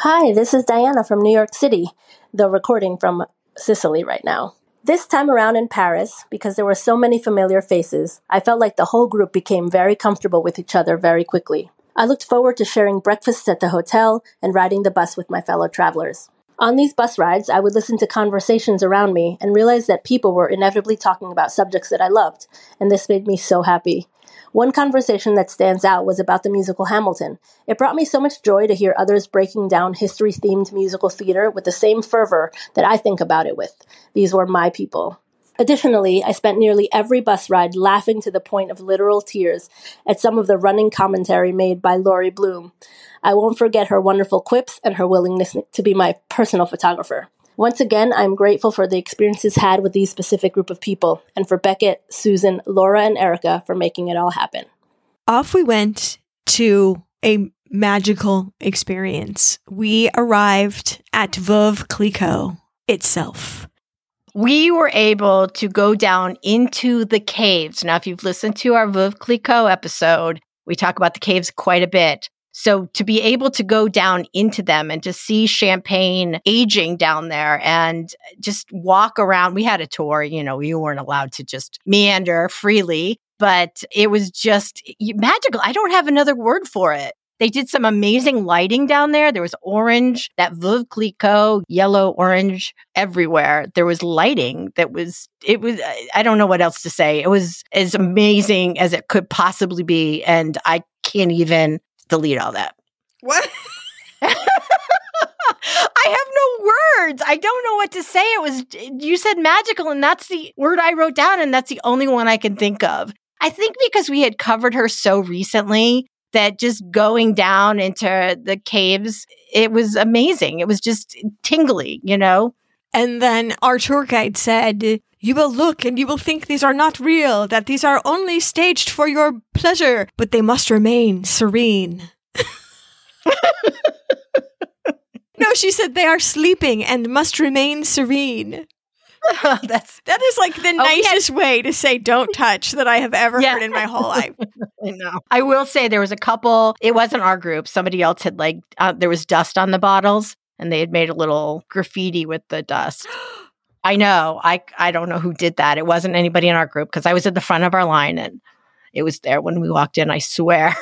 Speaker 16: Hi, this is Diana from New York City. though recording from Sicily right now. This time around in Paris, because there were so many familiar faces, I felt like the whole group became very comfortable with each other very quickly. I looked forward to sharing breakfasts at the hotel and riding the bus with my fellow travelers. On these bus rides, I would listen to conversations around me and realize that people were inevitably talking about subjects that I loved, and this made me so happy. One conversation that stands out was about the musical Hamilton. It brought me so much joy to hear others breaking down history themed musical theater with the same fervor that I think about it with. These were my people. Additionally, I spent nearly every bus ride laughing to the point of literal tears at some of the running commentary made by Laurie Bloom. I won't forget her wonderful quips and her willingness to be my personal photographer. Once again, I'm grateful for the experiences had with these specific group of people, and for Beckett, Susan, Laura, and Erica for making it all happen.
Speaker 2: Off we went to a magical experience. We arrived at Veuve Clicquot itself.
Speaker 3: We were able to go down into the caves. Now, if you've listened to our Veuve Clicquot episode, we talk about the caves quite a bit. So to be able to go down into them and to see champagne aging down there and just walk around, we had a tour, you know, you weren't allowed to just meander freely, but it was just magical. I don't have another word for it. They did some amazing lighting down there. There was orange, that Veuve Clicquot, yellow, orange everywhere. There was lighting that was, it was, I don't know what else to say. It was as amazing as it could possibly be. And I can't even delete all that.
Speaker 2: What? <laughs>
Speaker 3: I have no words. I don't know what to say. It was, you said magical, and that's the word I wrote down, and that's the only one I can think of. I think because we had covered her so recently that just going down into the caves, it was amazing. It was just tingly, you know?
Speaker 2: And then our tour guide said, You will look and you will think these are not real, that these are only staged for your pleasure, but they must remain serene. <laughs> no, she said they are sleeping and must remain serene. <laughs>
Speaker 3: That's
Speaker 2: that is like the
Speaker 3: Oh,
Speaker 2: nicest way to say don't touch that I have ever
Speaker 3: Yeah.
Speaker 2: heard in my whole life. <laughs>
Speaker 3: I know. I will say there was a couple. It wasn't our group. Somebody else had like uh, there was dust on the bottles, and they had made a little graffiti with the dust. I know. I I don't know who did that. It wasn't anybody in our group because I was at the front of our line and it was there when we walked in. I swear.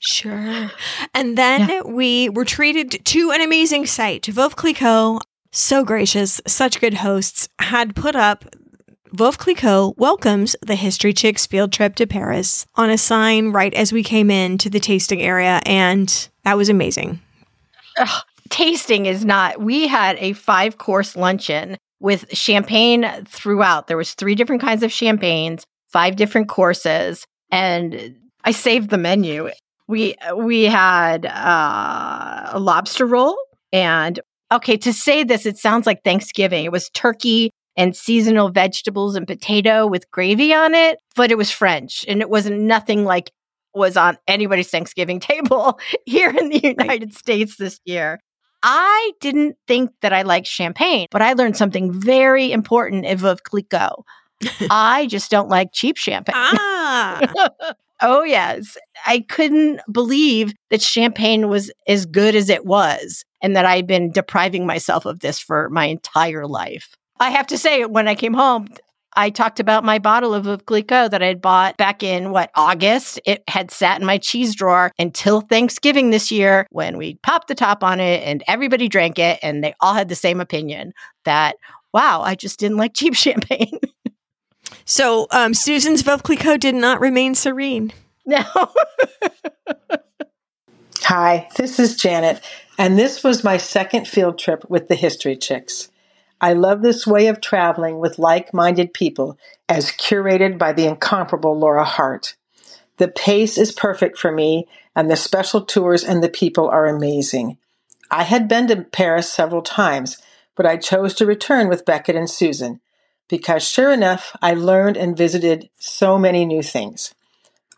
Speaker 2: Sure. And then we were treated to an amazing site. Veuve Clicquot, so gracious, such good hosts, had put up Veuve Clicquot welcomes the History Chicks field trip to Paris on a sign right as we came in to the tasting area, and that was amazing.
Speaker 3: Ugh, tasting is not. We had a five course luncheon with champagne throughout. There was three different kinds of champagnes, five different courses, and I saved the menu. We we had uh, a lobster roll and okay. To say this, it sounds like Thanksgiving. It was turkey and seasonal vegetables and potato with gravy on it, but it was French and it wasn't nothing like was on anybody's Thanksgiving <laughs> table here in the United States this year. I didn't think that I liked champagne, but I learned something very important Veuve Clicquot. <laughs> I just don't like cheap champagne.
Speaker 2: Ah. <laughs>
Speaker 3: oh, yes. I couldn't believe that champagne was as good as it was and that I'd been depriving myself of this for my entire life. I have to say, when I came home, I talked about my bottle of Veuve Clicquot that I had bought back in what August. It had sat in my cheese drawer until Thanksgiving this year when we popped the top on it and everybody drank it and they all had the same opinion that wow, I just didn't like cheap <laughs> champagne.
Speaker 2: So um, Susan's Veuve Clicquot did not remain serene.
Speaker 3: No. <laughs>
Speaker 13: Hi, this is Janet, and this was my second field trip with the History Chicks. I love this way of traveling with like minded people as curated by the incomparable Laura Hart. The pace is perfect for me, and the special tours and the people are amazing. I had been to Paris several times, but I chose to return with Beckett and Susan because, sure enough, I learned and visited so many new things.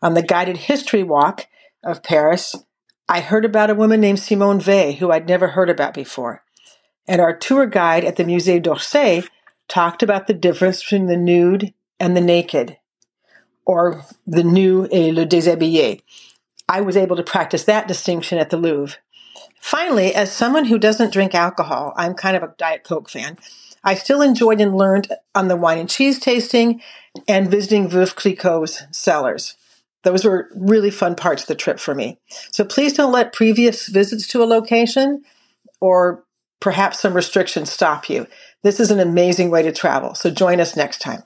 Speaker 13: On the guided history walk of Paris, I heard about a woman named Simone Weil who I'd never heard about before. And our tour guide at the Musée d'Orsay talked about the difference between the nude and the naked, or the nu et le déshabillé. I was able to practice that distinction at the Louvre.
Speaker 17: Finally, as someone who doesn't drink alcohol, I'm kind of a Diet Coke fan. I still enjoyed and learned on the wine and cheese tasting and visiting Veuve Clicquot's cellars. Those were really fun parts of the trip for me. So please don't let previous visits to a location or perhaps some restrictions stop you. This is an amazing way to travel. So join us next time.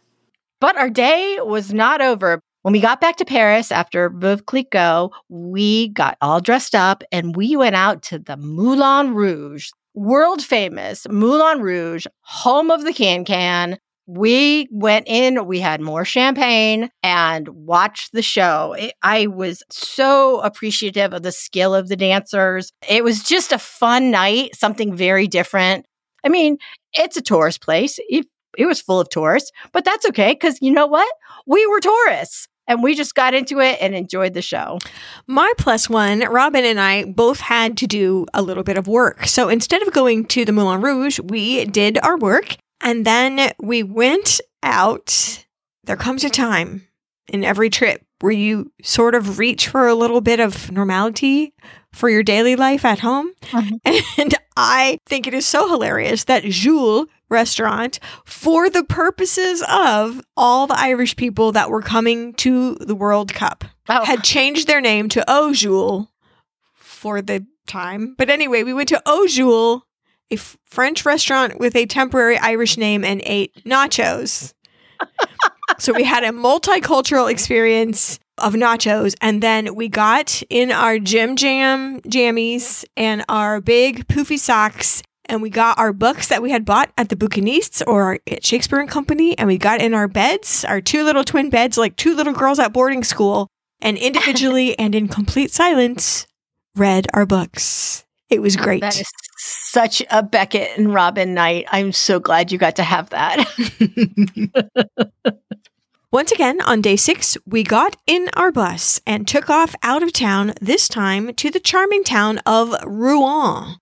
Speaker 3: But our day was not over. When we got back to Paris after Veuve Clicquot, we got all dressed up and we went out to the Moulin Rouge, world famous Moulin Rouge, home of the can can. We went in, we had more champagne and watched the show. It, I was so appreciative of the skill of the dancers. It was just a fun night, something very different. I mean, it's a tourist place. It, it was full of tourists, but that's okay because you know what? We were tourists and we just got into it and enjoyed the show.
Speaker 2: My plus one, Robin and I both had to do a little bit of work. So instead of going to the Moulin Rouge, we did our work and then we went out. There comes a time in every trip where you sort of reach for a little bit of normality for your daily life at home. Uh-huh. <laughs> And I think it is so hilarious that Jules restaurant, for the purposes of all the Irish people that were coming to the World Cup, oh. had changed their name to Jules for the time. But anyway, we went to Jules, a f- French restaurant with a temporary Irish name, and ate nachos. <laughs> so we had a multicultural experience of nachos and then we got in our gym jam jammies and our big poofy socks and we got our books that we had bought at the Bouquinistes or at Shakespeare and Company and we got in our beds, our two little twin beds like two little girls at boarding school and individually and in complete silence read our books. It was great.
Speaker 3: That is such a Beckett and Robin night. I'm so glad you got to have that. <laughs>
Speaker 2: Once again, on day six, we got in our bus and took off out of town, this time to the charming town of Rouen.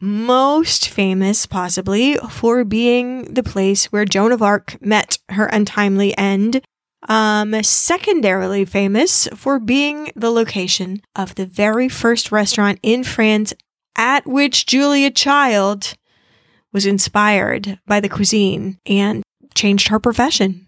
Speaker 2: Most famous, possibly, for being the place where Joan of Arc met her untimely end. Um, secondarily famous for being the location of the very first restaurant in France at which Julia Child was inspired by the cuisine and changed her profession.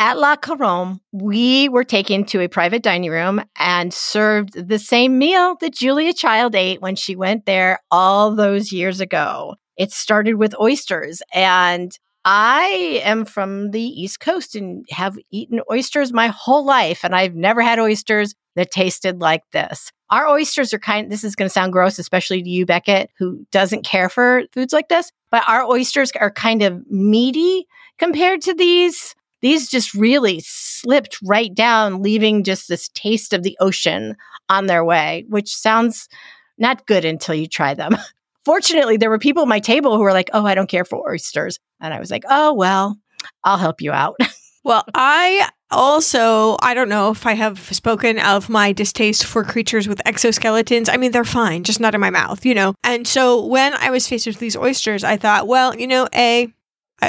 Speaker 3: At La Couronne, we were taken to a private dining room and served the same meal that Julia Child ate when she went there all those years ago. It started with oysters, and I am from the East Coast and have eaten oysters my whole life, and I've never had oysters that tasted like this. Our oysters are kind this is going to sound gross especially to you Beckett who doesn't care for foods like this, but our oysters are kind of meaty compared to these. These just really slipped right down leaving just this taste of the ocean on their way, which sounds not good until you try them. <laughs> Fortunately, there were people at my table who were like, "Oh, I don't care for oysters." And I was like, "Oh, well, I'll help you out." <laughs>
Speaker 2: Well, I also, I don't know if I have spoken of my distaste for creatures with exoskeletons. I mean, they're fine, just not in my mouth, you know? And so when I was faced with these oysters, I thought, well, you know, A,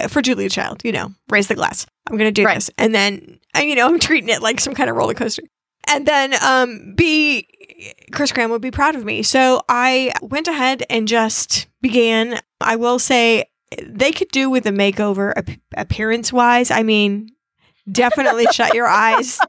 Speaker 2: for Julia Child, you know, raise the glass. I'm going to do this. And then, uh, you know, I'm treating it like some kind of roller coaster. And then, um, B, Chris Graham would be proud of me. So I went ahead and just began. I will say they could do with a makeover ap- appearance wise. I mean, definitely <laughs> shut your eyes.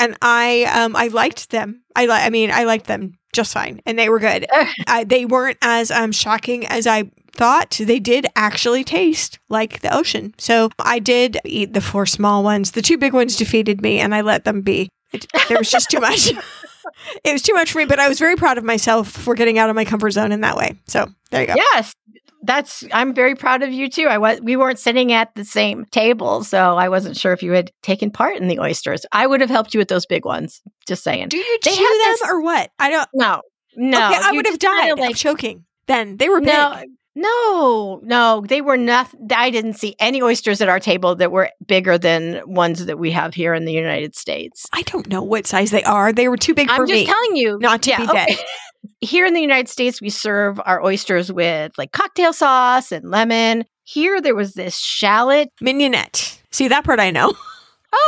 Speaker 2: And I um I liked them. I like I mean I liked them just fine and they were good. <laughs> I, they weren't as um shocking as I thought. They did actually taste like the ocean. So I did eat the four small ones. The two big ones defeated me and I let them be. It, there was just too much. <laughs> it was too much for me, but I was very proud of myself for getting out of my comfort zone in that way. So there you go.
Speaker 3: Yes. That's I'm very proud of you too. I was we weren't sitting at the same table, so I wasn't sure if you had taken part in the oysters. I would have helped you with those big ones. Just saying.
Speaker 2: Do you
Speaker 3: They
Speaker 2: chew them
Speaker 3: this-
Speaker 2: or what? I don't
Speaker 3: No. No.
Speaker 2: Okay, I would have died of choking. Then they were big.
Speaker 3: No, no, no, they were not. I didn't see any oysters at our table that were bigger than ones that we have here in the United States.
Speaker 2: I don't know what size they are. They were too big
Speaker 3: I'm
Speaker 2: for me.
Speaker 3: I'm just telling you,
Speaker 2: not to
Speaker 3: Yeah,
Speaker 2: be dead. <laughs>
Speaker 3: Here in the United States, we serve our oysters with like cocktail sauce and lemon. Here, there was this shallot
Speaker 2: mignonette. See that part I know. <laughs>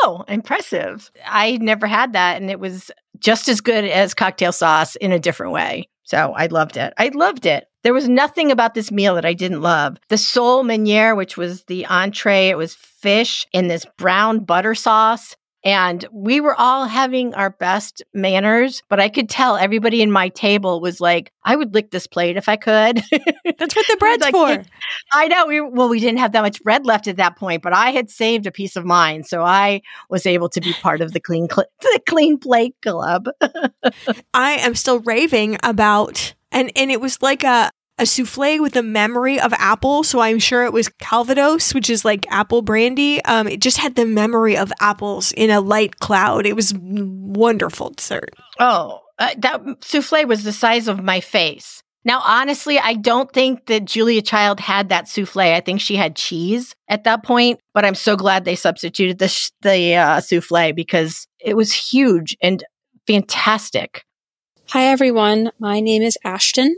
Speaker 3: Oh, impressive! I never had that, and it was just as good as cocktail sauce in a different way. So I loved it. I loved it. There was nothing about this meal that I didn't love. The sole meuniere, which was the entree, it was fish in this brown butter sauce. And we were all having our best manners, but I could tell everybody in my table was like, I would lick this plate if I could. <laughs>
Speaker 2: That's what the bread's
Speaker 3: like,
Speaker 2: for.
Speaker 3: I know. We, well, we didn't have that much bread left at that point, but I had saved a piece of mine. So I was able to be part of the clean, cl- the clean plate club. <laughs>
Speaker 2: I am still raving about, and, and it was like a, a souffle with a memory of apple. So I'm sure it was Calvados, which is like apple brandy. Um, it just had the memory of apples in a light cloud. It was wonderful dessert.
Speaker 3: Oh, uh, that souffle was the size of my face. Now, honestly, I don't think that Julia Child had that souffle. I think she had cheese at that point, but I'm so glad they substituted the, sh- the uh, souffle because it was huge and fantastic.
Speaker 18: Hi, everyone. My name is Ashton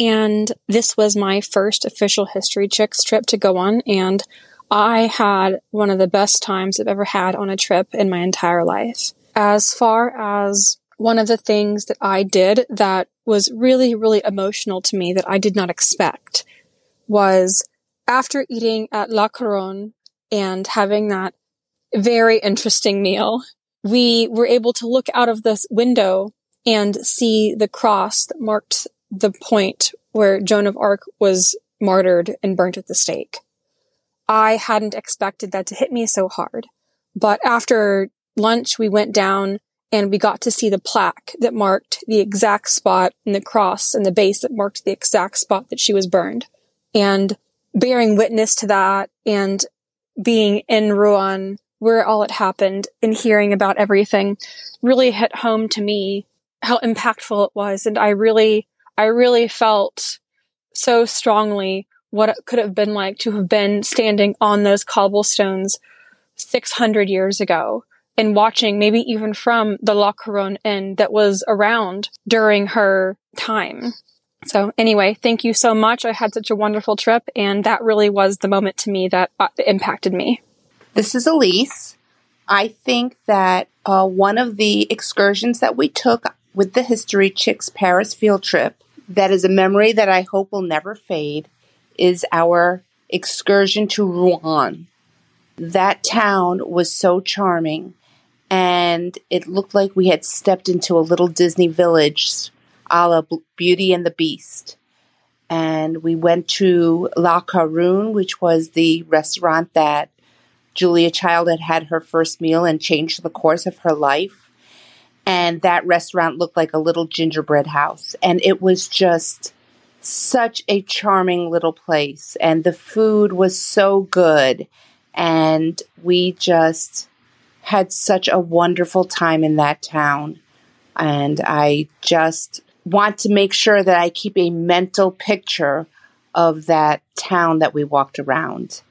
Speaker 18: and this was my first official History Chicks trip to go on, and I had one of the best times I've ever had on a trip in my entire life. As far as one of the things that I did that was really, really emotional to me that I did not expect was after eating at La Couronne and having that very interesting meal, we were able to look out of this window and see the cross that marked the point where Joan of Arc was martyred and burnt at the stake. I hadn't expected that to hit me so hard. But after lunch, we went down and we got to see the plaque that marked the exact spot and the cross and the base that marked the exact spot that she was burned. And bearing witness to that and being in Rouen where all it happened and hearing about everything really hit home to me how impactful it was. And I really I really felt so strongly what it could have been like to have been standing on those cobblestones 600 years ago and watching maybe even from the La Couronne Inn that was around during her time. So anyway, thank you so much. I had such a wonderful trip and that really was the moment to me that uh, impacted me.
Speaker 19: This is Elise. I think that uh, one of the excursions that we took with the History Chicks Paris field trip that is a memory that I hope will never fade is our excursion to Rouen. That town was so charming and it looked like we had stepped into a little Disney village a la Beauty and the Beast. And we went to La Couronne, which was the restaurant that Julia Child had had her first meal and changed the course of her life and that restaurant looked like a little gingerbread house. And it was just such a charming little place. And the food was so good. And we just had such a wonderful time in that town. And I just want to make sure that I keep a mental picture of that town that we walked around.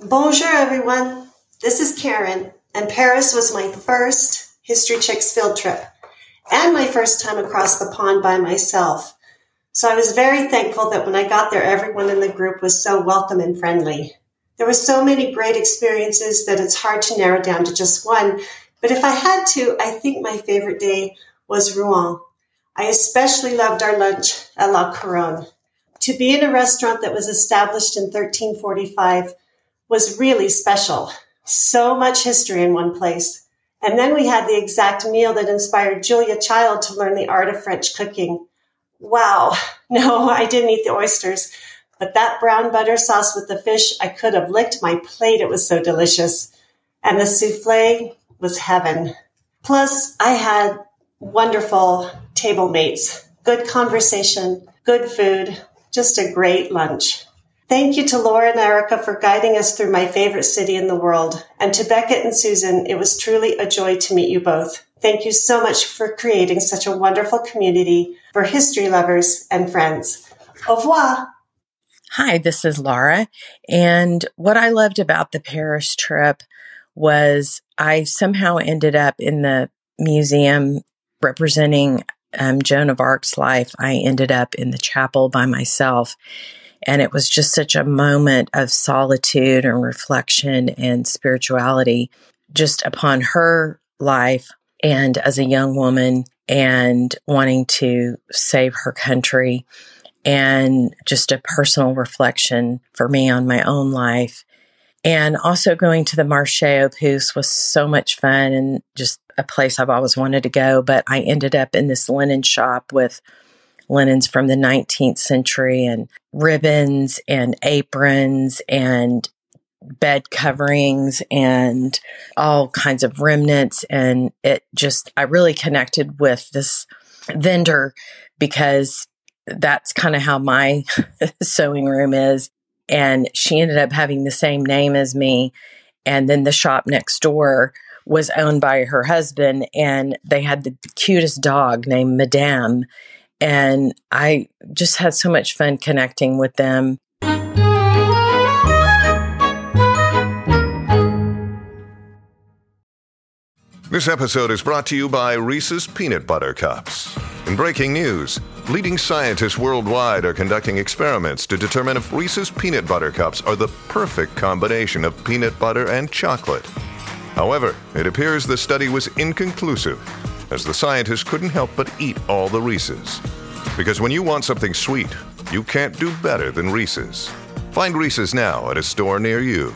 Speaker 20: Bonjour, everyone. This is Karen, and Paris was my first History Chicks field trip and my first time across the pond by myself. So I was very thankful that when I got there, everyone in the group was so welcome and friendly. There were so many great experiences that it's hard to narrow down to just one. But if I had to, I think my favorite day was Rouen. I especially loved our lunch at La Couronne. To be in a restaurant that was established in 1345 was really special. So much history in one place. And then we had the exact meal that inspired Julia Child to learn the art of French cooking. Wow. <laughs> No, I didn't eat the oysters, but that brown butter sauce with the fish, I could have licked my plate. It was so delicious. And the souffle was heaven. Plus, I had wonderful table mates, good conversation, good food, just a great lunch. Thank you to Laura and Erica for guiding us through my favorite city in the world. And to Beckett and Susan, it was truly a joy to meet you both. Thank you so much for creating such a wonderful community for history lovers and friends. Au revoir.
Speaker 21: Hi, this is Laura. And what I loved about the Paris trip was I somehow ended up in the museum representing um, Joan of Arc's life. I ended up in the chapel by myself. And it was just such a moment of solitude and reflection and spirituality just upon her life and as a young woman and wanting to save her country and just a personal reflection for me on my own life. And also going to the Marché aux Puces was so much fun and just a place I've always wanted to go. But I ended up in this linen shop with linens from the 19th century and ribbons and aprons and bed coverings and all kinds of remnants. And it just, I really connected with this vendor because that's kind of how my <laughs> sewing room is. And she ended up having the same name as me. And then the shop next door was owned by her husband, and they had the cutest dog named Madame. And I just had so much fun connecting with them.
Speaker 22: This episode is brought to you by Reese's Peanut Butter Cups. In breaking news, leading scientists worldwide are conducting experiments to determine if Reese's Peanut Butter Cups are the perfect combination of peanut butter and chocolate. However, it appears the study was inconclusive, as the scientists couldn't help but eat all the Reese's. Because when you want something sweet, you can't do better than Reese's. Find Reese's now at a store near you.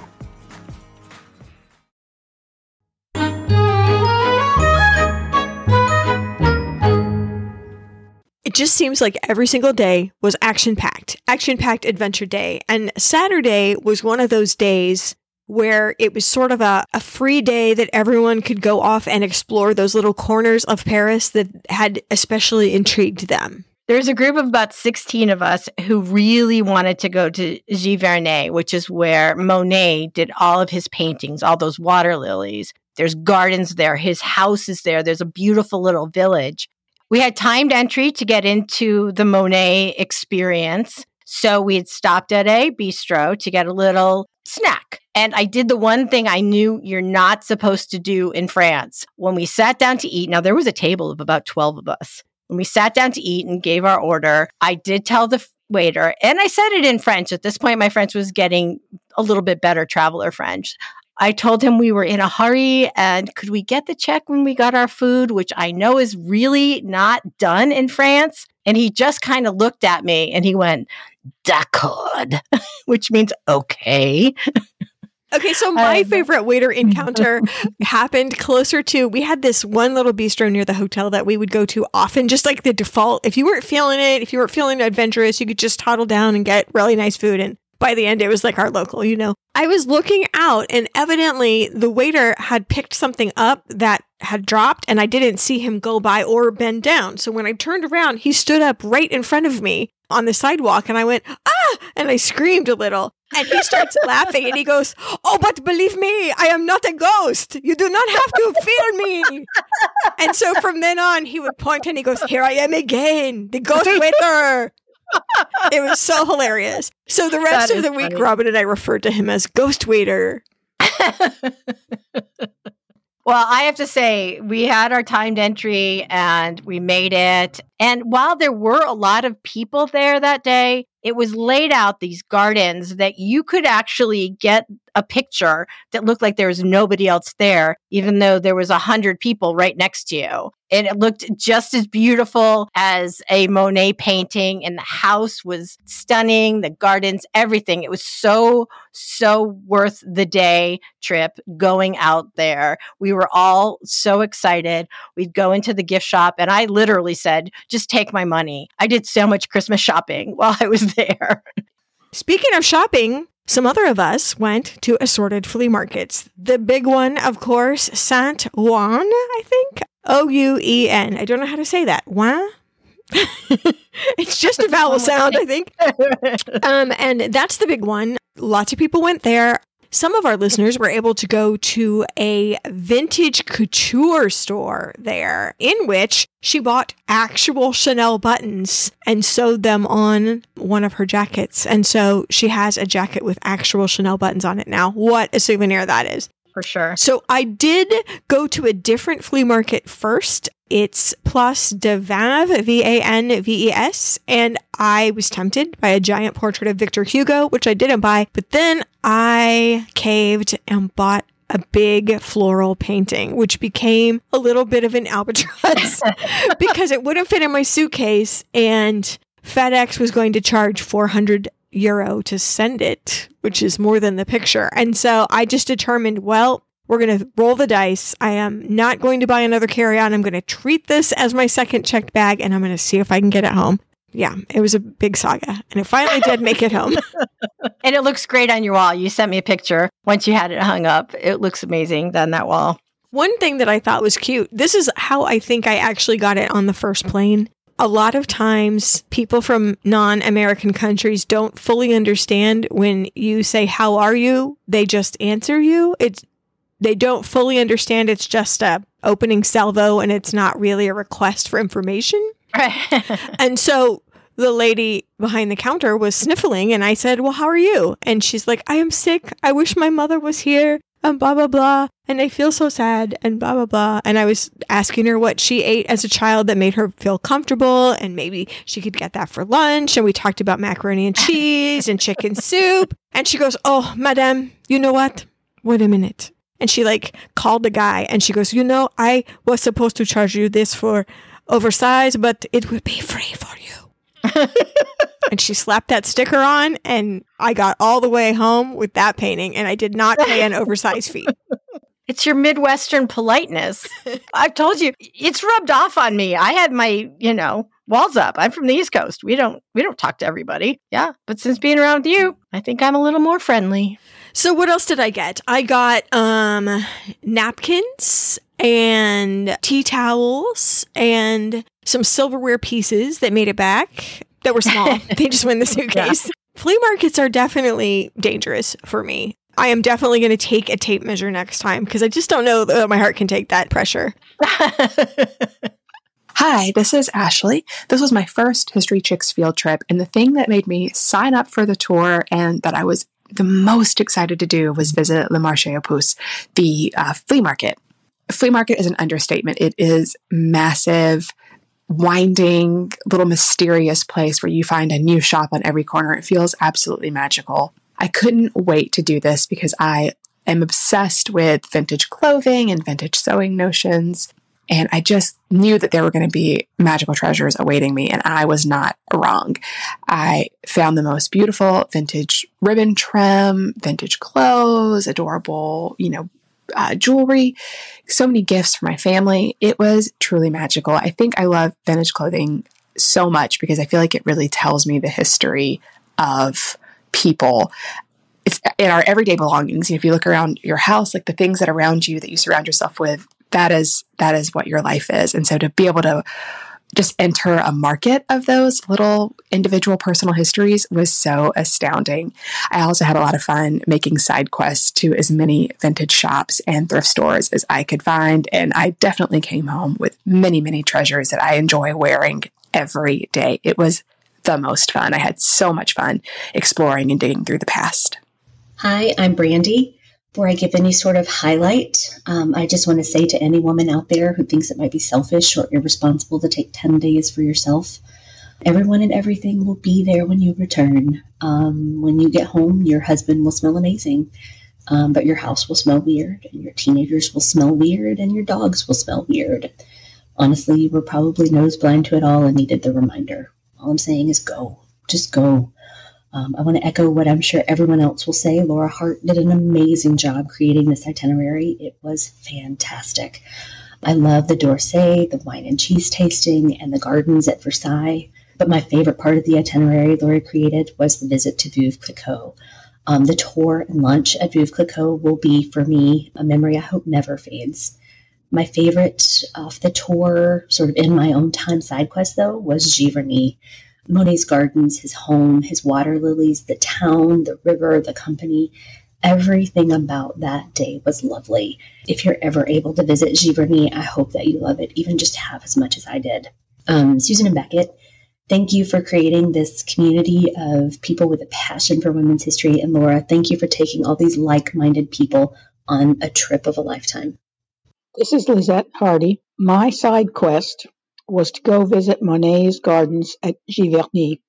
Speaker 2: It just seems like every single day was action packed, action packed adventure day. And Saturday was one of those days where it was sort of a, a free day that everyone could go off and explore those little corners of Paris that had especially intrigued them.
Speaker 3: There's a group of about 16 of us who really wanted to go to Giverny, which is where Monet did all of his paintings, all those water lilies. There's gardens there. His house is there. There's a beautiful little village. We had timed entry to get into the Monet experience. So we had stopped at a bistro to get a little snack. And I did the one thing I knew you're not supposed to do in France. When we sat down to eat, now there was a table of about 12 of us. When we sat down to eat and gave our order, I did tell the waiter, and I said it in French. At this point, my French was getting a little bit better traveler French. I told him we were in a hurry and could we get the check when we got our food, which I know is really not done in France. And he just kind of looked at me and he went, D'accord, <laughs> which means okay. <laughs>
Speaker 2: Okay, so my favorite waiter <laughs> encounter happened closer to we had this one little bistro near the hotel that we would go to often, just like the default. If you weren't feeling it, if you weren't feeling adventurous, you could just toddle down and get really nice food. And by the end, it was like our local, you know. I was looking out, and evidently the waiter had picked something up that had dropped, and I didn't see him go by or bend down. So when I turned around, he stood up right in front of me on the sidewalk, and I went, ah! And I screamed a little. And he starts <laughs> laughing and he goes, Oh, but believe me, I am not a ghost. You do not have to fear me. and so from then on, he would point and he goes, Here I am again, the ghost waiter it was so hilarious. So the rest of the
Speaker 3: is
Speaker 2: week,
Speaker 3: funny.
Speaker 2: Robin and I referred to him as Ghost Waiter. <laughs>
Speaker 3: Well, I have to say, we had our timed entry and we made it. And while there were a lot of people there that day, it was laid out these gardens that you could actually get a picture that looked like there was nobody else there, even though there was a hundred people right next to you. And it looked just as beautiful as a Monet painting, and the house was stunning, the gardens, everything. It was so, so worth the day trip going out there. We were all so excited. We'd go into the gift shop, and I literally said, just take my money. I did so much Christmas shopping <laughs> while I was there.
Speaker 2: Speaking of shopping, some other of us went to assorted flea markets. The big one, of course, Saint Juan, I think. O U E N. I don't know how to say that. Ouen? <laughs> it's just a vowel sound, I think. <laughs> Um, and that's the big one. Lots of people went there. Some of our listeners were able to go to a vintage couture store there, in which she bought actual Chanel buttons and sewed them on one of her jackets. And so she has a jacket with actual Chanel buttons on it now. What a souvenir that is.
Speaker 3: For sure.
Speaker 2: So I did go to a different flea market first. It's Place de Vanves, V A N V E S. And I was tempted by a giant portrait of Victor Hugo, which I didn't buy. But then I caved and bought a big floral painting, which became a little bit of an albatross <laughs> because it wouldn't fit in my suitcase and FedEx was going to charge 400 euro to send it, which is more than the picture. And so I just determined, well, we're going to roll the dice. I am not going to buy another carry on. I'm going to treat this as my second checked bag and I'm going to see if I can get it home. Yeah, it was a big saga and it finally did make it home. <laughs>
Speaker 3: and it looks great on your wall. You sent me a picture once you had it hung up. It looks amazing on that wall.
Speaker 2: One thing that I thought was cute, this is how I think I actually got it on the first plane. A lot of times, people from non American countries don't fully understand when you say, How are you? They just answer you. It's they don't fully understand it's just a opening salvo and it's not really a request for information. <laughs> and so the lady behind the counter was sniffling and I said, "Well, how are you?" And she's like, "I am sick. I wish my mother was here." And blah blah blah, and I feel so sad, and blah blah blah. And I was asking her what she ate as a child that made her feel comfortable, and maybe she could get that for lunch. And we talked about macaroni and cheese and chicken soup. And she goes, "Oh, madame, you know what? Wait a minute and she like called the guy and she goes, You know, I was supposed to charge you this for oversized, but it will be free for you. <laughs> and she slapped that sticker on and I got all the way home with that painting and I did not pay an oversized fee.
Speaker 3: It's your Midwestern politeness. <laughs> I've told you, it's rubbed off on me. I had my, you know, walls up. I'm from the East Coast. We don't we don't talk to everybody. Yeah. But since being around you, I think I'm a little more friendly.
Speaker 2: So what else did I get? I got um napkins and tea towels and some silverware pieces that made it back that were small. <laughs> they just went in the suitcase. Yeah. Flea markets are definitely dangerous for me. I am definitely going to take a tape measure next time because I just don't know that my heart can take that pressure. <laughs>
Speaker 23: Hi, this is Ashley. This was my first History Chicks field trip, and the thing that made me sign up for the tour and that I was the most excited to do was visit Le Marché aux Puces, the uh, flea market. Flea market is an understatement. It is massive, winding, little mysterious place where you find a new shop on every corner. It feels absolutely magical. I couldn't wait to do this because I am obsessed with vintage clothing and vintage sewing notions. And I just knew that there were going to be magical treasures awaiting me, and I was not wrong. I found the most beautiful vintage ribbon trim, vintage clothes, adorable, you know, uh, jewelry, so many gifts for my family. It was truly magical. I think I love vintage clothing so much because I feel like it really tells me the history of people it's in our everyday belongings. If you look around your house, like the things that around you that you surround yourself with, that is that is what your life is and so to be able to just enter a market of those little individual personal histories was so astounding. I also had a lot of fun making side quests to as many vintage shops and thrift stores as I could find. And I definitely came home with many, many treasures that I enjoy wearing every day. It was the most fun. I had so much fun exploring and digging through the past.
Speaker 24: Hi, I'm Brandy. Before I give any sort of highlight, um, I just want to say to any woman out there who thinks it might be selfish or irresponsible to take 10 days for yourself, everyone and everything will be there when you return. Um, when you get home, your husband will smell amazing, um, but your house will smell weird, and your teenagers will smell weird, and your dogs will smell weird. Honestly, you were probably nose blind to it all and needed the reminder. All I'm saying is go. Just go. Um, I want to echo what I'm sure everyone else will say. Laura Hart did an amazing job creating this itinerary. It was fantastic. I love the D'Orsay, the wine and cheese tasting, and the gardens at Versailles. But my favorite part of the itinerary Laura created was the visit to Veuve Clicquot. Um, the tour and lunch at Veuve Clicquot will be, for me, a memory I hope never fades. My favorite off the tour, sort of in my own time side quest, though, was Giverny. Monet's gardens, his home, his water lilies, the town, the river, the company. Everything about that day was lovely. If you're ever able to visit Giverny, I hope that you love it, even just half as much as I did. Um, Susan and Beckett, thank you for creating this community of people with a passion for women's history. And Laura, thank you for taking all these like minded people on a trip of a lifetime.
Speaker 25: This is Lizette Hardy. My side quest was to go visit Monet's gardens at Giverny.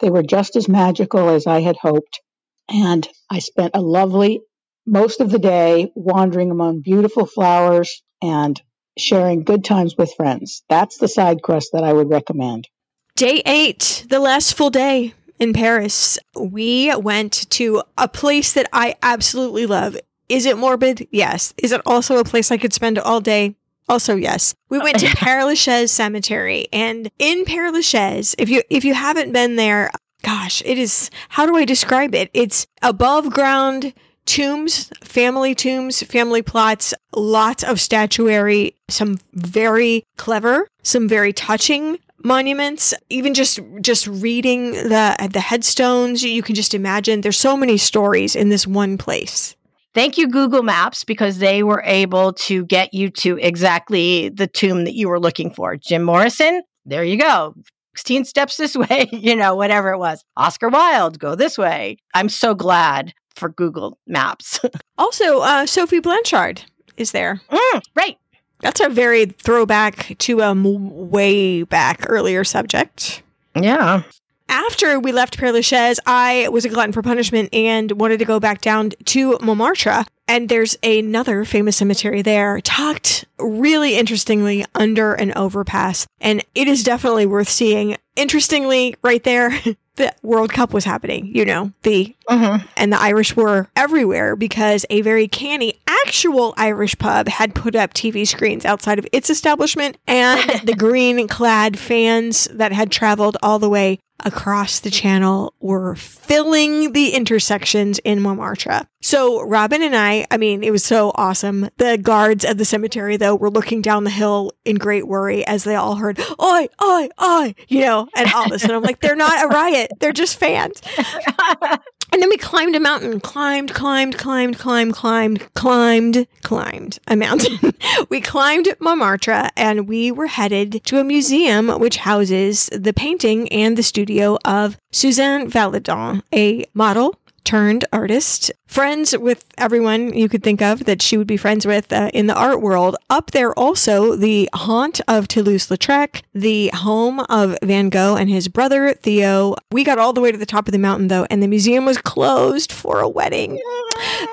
Speaker 25: They were just as magical as I had hoped, and I spent a lovely most of the day wandering among beautiful flowers and sharing good times with friends. That's the side quest that I would recommend.
Speaker 2: Day eight, the last full day in Paris. We went to a place that I absolutely love. Is it morbid? Yes. Is it also a place I could spend all day? Also, yes. We oh. went to <laughs> Père Lachaise Cemetery, and in Père Lachaise, if you if you haven't been there, gosh, it is. How do I describe it? It's above ground tombs, family tombs, family plots, lots of statuary, some very clever, some very touching monuments even just just reading the the headstones you can just imagine there's so many stories in this one place
Speaker 3: Thank you, Google Maps, because they were able to get you to exactly the tomb that you were looking for. Jim Morrison, there you go. 16 steps this <laughs> way, you know, whatever it was. Oscar Wilde, go this way. I'm so glad for Google Maps. <laughs>
Speaker 2: also uh, sophie blanchard is there
Speaker 3: mm, right
Speaker 2: that's a very throwback to a m- way back earlier subject
Speaker 3: yeah
Speaker 2: after we left Père Lachaise, I was a glutton for punishment and wanted to go back down to Montmartre. And there's another famous cemetery there, tucked really interestingly under an overpass. And it is definitely worth seeing. Interestingly, right there, <laughs> the World Cup was happening, you know, the,
Speaker 3: mm-hmm.
Speaker 2: and the Irish were everywhere because a very canny actual Irish pub had put up TV screens outside of its establishment and <laughs> the green clad fans that had traveled all the way across the channel were filling the intersections in Montmartre. So Robin and I, I mean, it was so awesome. The guards at the cemetery, though, were looking down the hill in great worry as they all heard, oi, oi, oi, you know, and all this. And I'm like, they're not a riot. They're just fans. <laughs> And then we climbed a mountain, climbed, climbed, climbed, climbed, climbed, climbed, climbed a mountain. <laughs> we climbed Montmartre and we were headed to a museum which houses the painting and the studio of Suzanne Valadon, a model turned artist, friends with everyone you could think of that she would be friends with uh, in the art world. Up there, also the haunt of Toulouse Lautrec, the home of Van Gogh and his brother Theo. We got all the way to the top of the mountain though, and the museum was closed for a wedding.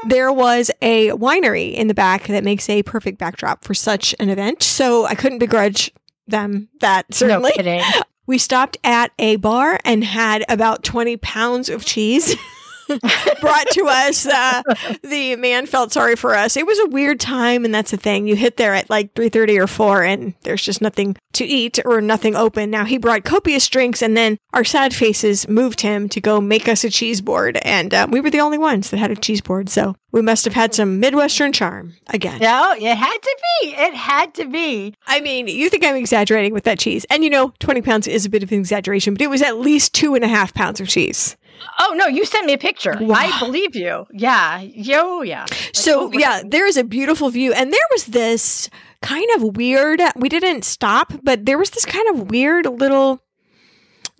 Speaker 2: There was a winery in the back that makes a perfect backdrop for such an event, so I couldn't begrudge them that certainly.
Speaker 3: No kidding.
Speaker 2: We stopped at a bar and had about 20 pounds of cheese. <laughs> <laughs> brought to us. Uh, the man felt sorry for us. It was a weird time, and that's the thing. You hit there at like three thirty or four, and there's just nothing to eat or nothing open. Now he brought copious drinks, and then our sad faces moved him to go make us a cheese board, and uh, we were the only ones that had a cheese board. So we must have had some Midwestern charm again.
Speaker 3: No, it had to be. It had to be.
Speaker 2: I mean, you think I'm exaggerating with that cheese, and you know, twenty pounds is a bit of an exaggeration, but it was at least two and a half pounds of cheese.
Speaker 3: Oh no, you sent me a picture. Wow. I believe you. Yeah. Yo, yeah. Like,
Speaker 2: so yeah, there is a beautiful view. And there was this kind of weird we didn't stop, but there was this kind of weird little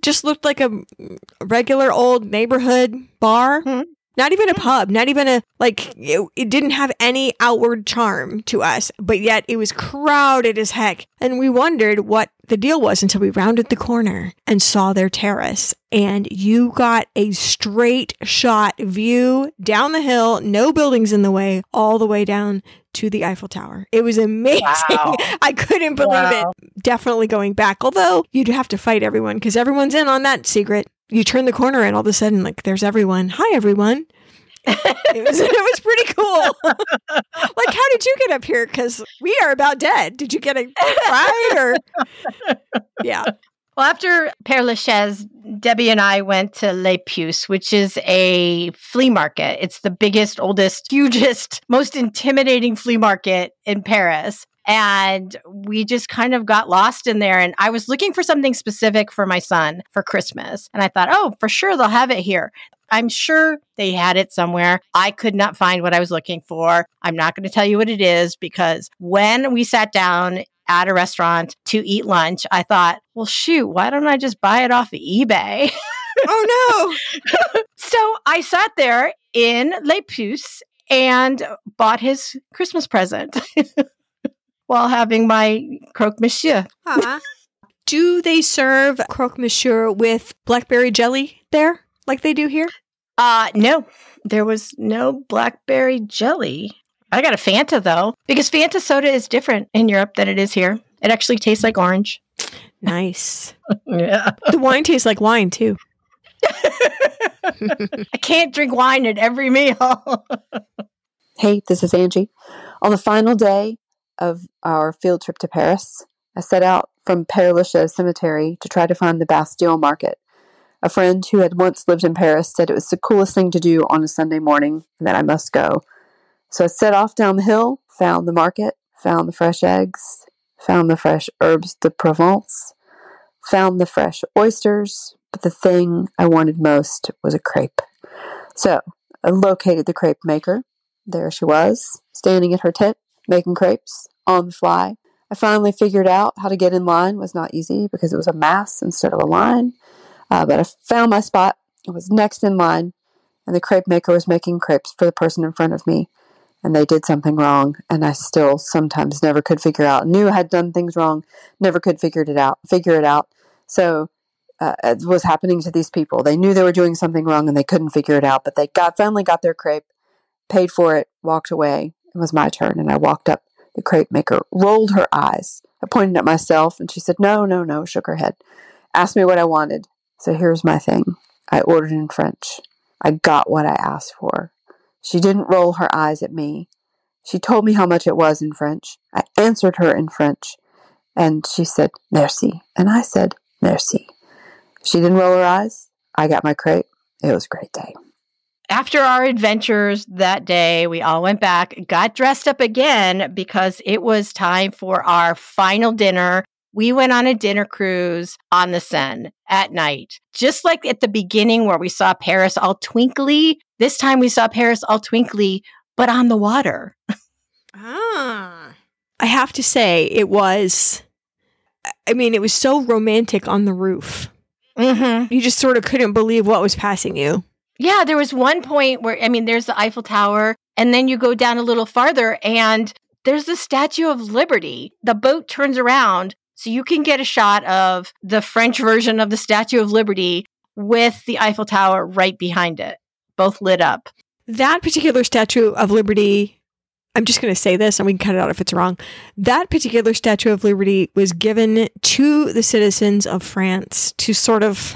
Speaker 2: just looked like a regular old neighborhood bar.
Speaker 3: Hmm.
Speaker 2: Not even a pub, not even a, like, it, it, didn't have any outward charm to us, but yet it was crowded as heck. And we wondered what the deal was until we rounded the corner and saw their terrace. And you got a straight shot view down the hill, no buildings in the way, all the way down to the Eiffel Tower. It was amazing.
Speaker 3: Wow. <laughs>
Speaker 2: I couldn't believe wow. it. Definitely going back, although you'd have to fight everyone because everyone's in on that secret you turn the corner and all of a sudden like there's everyone. Hi everyone. It was <laughs> it was pretty cool. <laughs> Like how did you get up here? Because we are about dead. Did you get a ride or <laughs> yeah.
Speaker 3: Well after père lachaise debbie and i went to les puces which is a flea market. It's the biggest oldest hugest most intimidating flea market in paris and we just kind of got lost in there. And I was looking for something specific for my son for Christmas. And I thought, oh, for sure they'll have it here. I'm sure they had it somewhere. I could not find what I was looking for. I'm not going to tell you what it is because when we sat down at a restaurant to eat lunch, I thought, well, shoot, why don't I just buy it off of eBay? <laughs>
Speaker 2: oh,
Speaker 3: no. so I sat there in Les Puces and bought his Christmas present. <laughs> while having my croque monsieur.
Speaker 2: Uh-huh. do they serve croque monsieur with blackberry jelly there, like they do here?
Speaker 3: Uh no, there was no blackberry jelly. I got a Fanta though, because Fanta soda is different in Europe than it is here. It actually tastes like orange.
Speaker 2: Nice. <laughs>
Speaker 3: yeah.
Speaker 2: The wine tastes like wine too. <laughs> <laughs>
Speaker 3: I can't drink wine at every meal.
Speaker 26: Hey, this is Angie. On the final day of our field trip to Paris, I set out from Père Lachaise Cemetery to try to find the Bastille Market. A friend who had once lived in Paris said it was the coolest thing to do on a Sunday morning and that I must go. So I set off down the hill, found the market, found the fresh eggs, found the fresh herbes de Provence, found the fresh oysters, but the thing I wanted most was a crepe. So I located the crepe maker. There she was, standing at her tent, making crepes on the fly. I finally figured out how to get in line was not easy because it was a mass instead of a line. Uh, but I found my spot. I was next in line, and the crepe maker was making crepes for the person in front of me. And they did something wrong, and I still sometimes never could figure out. Knew I had done things wrong, never could figure it out. Figure it out. So uh, it was happening to these people. They knew they were doing something wrong, and they couldn't figure it out. But they got finally got their crepe, paid for it, walked away. It was my turn, and I walked up. The crepe maker rolled her eyes. I pointed at myself, and she said, "No, no, no." Shook her head. Asked me what I wanted. So here's my thing. I ordered in French. I got what I asked for. She didn't roll her eyes at me. She told me how much it was in French. I answered her in French. And she said, Merci. And I said, Merci. She didn't roll her eyes. I got my crepe. It was a great day.
Speaker 3: After our adventures that day, we all went back, got dressed up again because it was time for our final dinner. We went on a dinner cruise on the Seine at night. Just like at the beginning where we saw Paris all twinkly, this time we saw Paris all twinkly, but on the water.
Speaker 2: ah. I have to say, it was, I mean, it was so romantic on the roof.
Speaker 3: Mm-hmm.
Speaker 2: You just sort of couldn't believe what was passing you.
Speaker 3: Yeah, there was one point where, I mean, there's the Eiffel Tower, and then you go down a little farther, and there's the Statue of Liberty. The boat turns around, so you can get a shot of the French version of the Statue of Liberty with the Eiffel Tower right behind it, both lit up.
Speaker 2: That particular Statue of Liberty, I'm just going to say this and we can cut it out if it's wrong. That particular Statue of Liberty was given to the citizens of France to sort of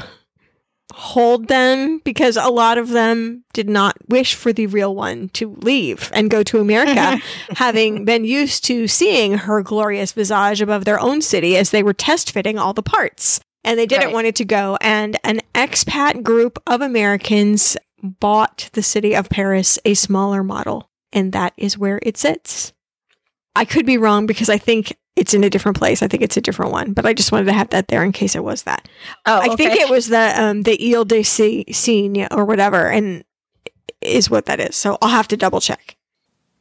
Speaker 2: hold them because a lot of them did not wish for the real one to leave and go to America, <laughs> having been used to seeing her glorious visage above their own city as they were test fitting all the parts. And they didn't
Speaker 3: Right.
Speaker 2: want it to go. And an expat group of Americans bought the city of Paris a smaller model. And that is where it sits. I could be wrong because I think it's in a different place. I think it's a different one, but I just wanted to have that there in case it was that.
Speaker 3: Oh,
Speaker 2: I think it was the um the Ile de Seine or whatever, and is what that is. So I'll have to double check.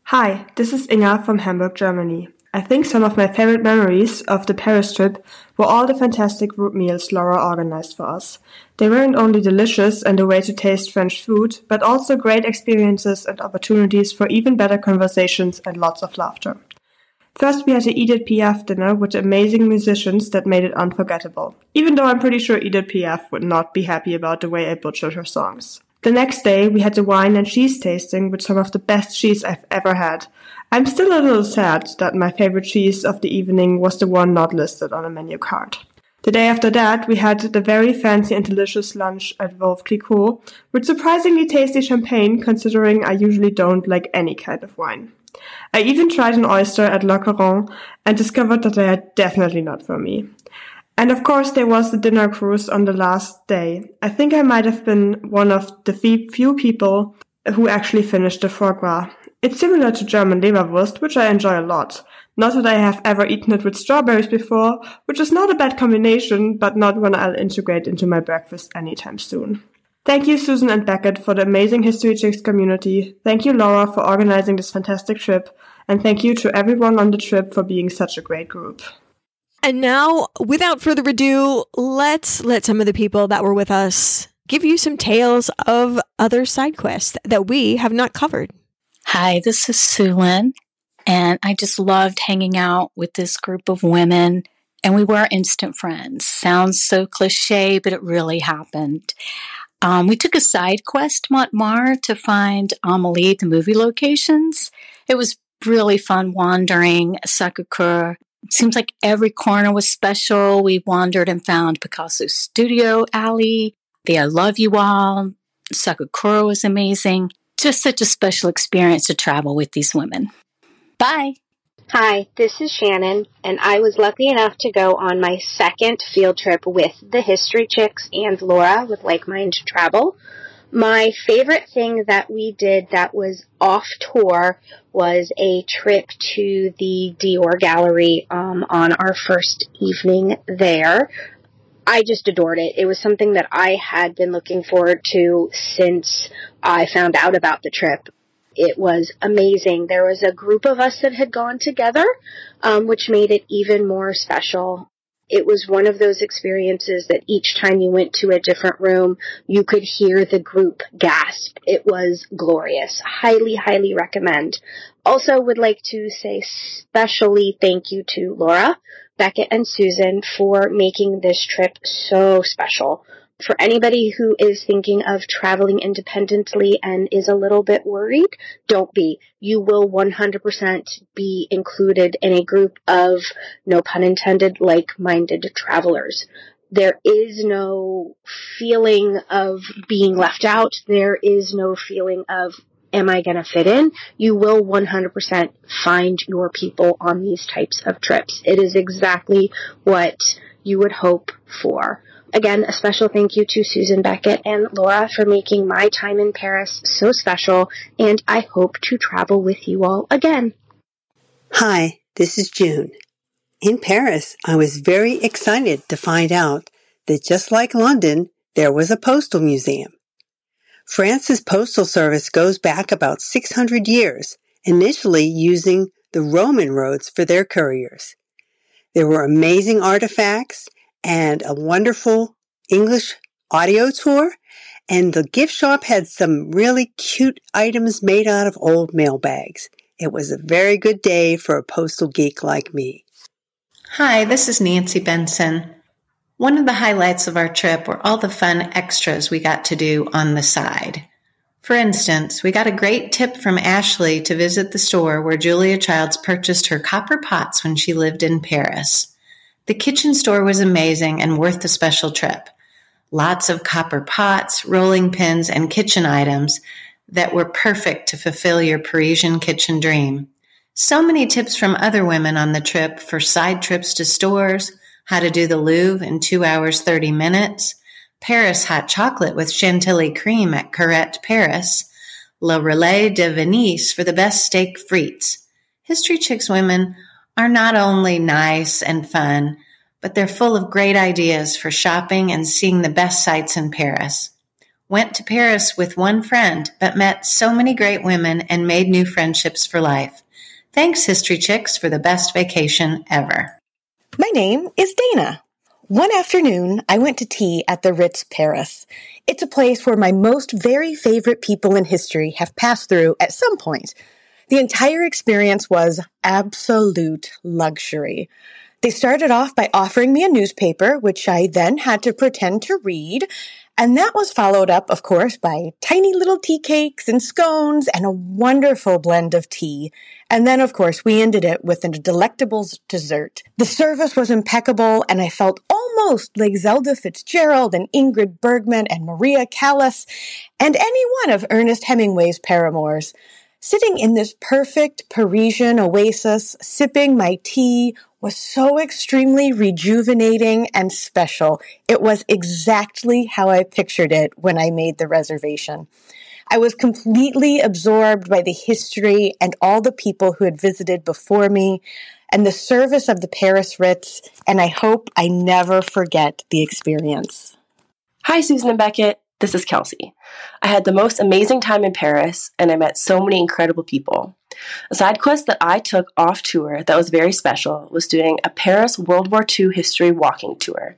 Speaker 27: Hi, this is Inga from Hamburg, Germany. I think some of my favorite memories of the Paris trip were all the fantastic group meals Laura organized for us. They weren't only delicious and a way to taste French food, but also great experiences and opportunities for even better conversations and lots of laughter. First, we had the Edith Piaf dinner with amazing musicians that made it unforgettable, even though I'm pretty sure Edith Piaf would not be happy about the way I butchered her songs. The next day, we had the wine and cheese tasting with some of the best cheese I've ever had. I'm still a little sad that my favorite cheese of the evening was the one not listed on a menu card. The day after that, we had the very fancy and delicious lunch at Veuve Clicquot with surprisingly tasty champagne considering I usually don't like any kind of wine. I even tried an oyster at La Couronne and discovered that they are definitely not for me. And of course, there was the dinner cruise on the last day. I think I might have been one of the few people who actually finished the foie gras. It's similar to German Leberwurst, which I enjoy a lot. Not that I have ever eaten it with strawberries before, which is not a bad combination, but not one I'll integrate into my breakfast anytime soon. Thank you, Susan and Beckett, for the amazing History Chicks community. Thank you, Laura, for organizing this fantastic trip. And thank you to everyone on the trip for being such a great group.
Speaker 2: And now, without further ado, let's let some of the people that were with us give you some tales of other side quests that we have not covered.
Speaker 28: Hi, this is Sue Lynn, and I just loved hanging out with this group of women, and we were instant friends. Sounds so cliche, but it really happened. Um, we took a side quest, Montmartre, to find Amelie, the movie locations. It was really fun wandering Sacré-Cœur. It seems like every corner was special. We wandered and found Picasso's studio alley, the I Love You Wall. Sacré-Cœur was amazing. Just such a special experience to travel with these women. Bye.
Speaker 29: Hi, this is Shannon, and I was lucky enough to go on my second field trip with the History Chicks and Laura with Like Mind Travel. My favorite thing that we did that was off tour was a trip to the Dior Gallery um, on our first evening there. I just adored it. It was something that I had been looking forward to since I found out about the trip. It was amazing. There was a group of us that had gone together, um, which made it even more special. It was one of those experiences that each time you went to a different room, you could hear the group gasp. It was glorious. Highly, highly recommend. Also would like to say specially thank you to Laura, Beckett, and Susan for making this trip so special for anybody who is thinking of traveling independently and is a little bit worried, don't be. You will 100% be included in a group of, no pun intended, like-minded travelers. There is no feeling of being left out. There is no feeling of, am I going to fit in? You will 100% find your people on these types of trips. It is exactly what you would hope for. Again, a special thank you to Susan Beckett and Laura for making my time in Paris so special, and I hope to travel with you all again.
Speaker 30: Hi, this is June. In Paris, I was very excited to find out that just like London, there was a postal museum. France's postal service goes back about 600 years, initially using the Roman roads for their couriers. There were amazing artifacts and a wonderful English audio tour. And the gift shop had some really cute items made out of old mail bags. It was a very good day for a postal geek like me.
Speaker 31: Hi, this is Nancy Benson. One of the highlights of our trip were all the fun extras we got to do on the side. For instance, we got a great tip from Ashley to visit the store where Julia Childs purchased her copper pots when she lived in Paris. The kitchen store was amazing and worth the special trip. Lots of copper pots, rolling pins, and kitchen items that were perfect to fulfill your Parisian kitchen dream. So many tips from other women on the trip for side trips to stores, how to do the Louvre in 2 hours 30 minutes, Paris hot chocolate with chantilly cream at Carette Paris, Le Relais de Venise for the best steak frites. History Chicks women are not only nice and fun, but they're full of great ideas for shopping and seeing the best sights in Paris. Went to Paris with one friend, but met so many great women and made new friendships for life. Thanks, History Chicks, for the best vacation ever.
Speaker 32: My name is Dana. One afternoon, I went to tea at the Ritz Paris. It's a place where my most very favorite people in history have passed through at some point. The entire experience was absolute luxury. They started off by offering me a newspaper, which I then had to pretend to read. And that was followed up, of course, by tiny little tea cakes and scones and a wonderful blend of tea. And then, of course, we ended it with a delectable dessert. The service was impeccable, and I felt almost like Zelda Fitzgerald and Ingrid Bergman and Maria Callas and any one of Ernest Hemingway's paramours. Sitting in this perfect Parisian oasis, sipping my tea, was so extremely rejuvenating and special. It was exactly how I pictured it when I made the reservation. I was completely absorbed by the history and all the people who had visited before me and the service of the Paris Ritz, and I hope I never forget the experience.
Speaker 33: Hi, Susan and Beckett. This is Kelsey. I had the most amazing time in Paris and I met so many incredible people. A side quest that I took off tour that was very special was doing a Paris World War II history walking tour.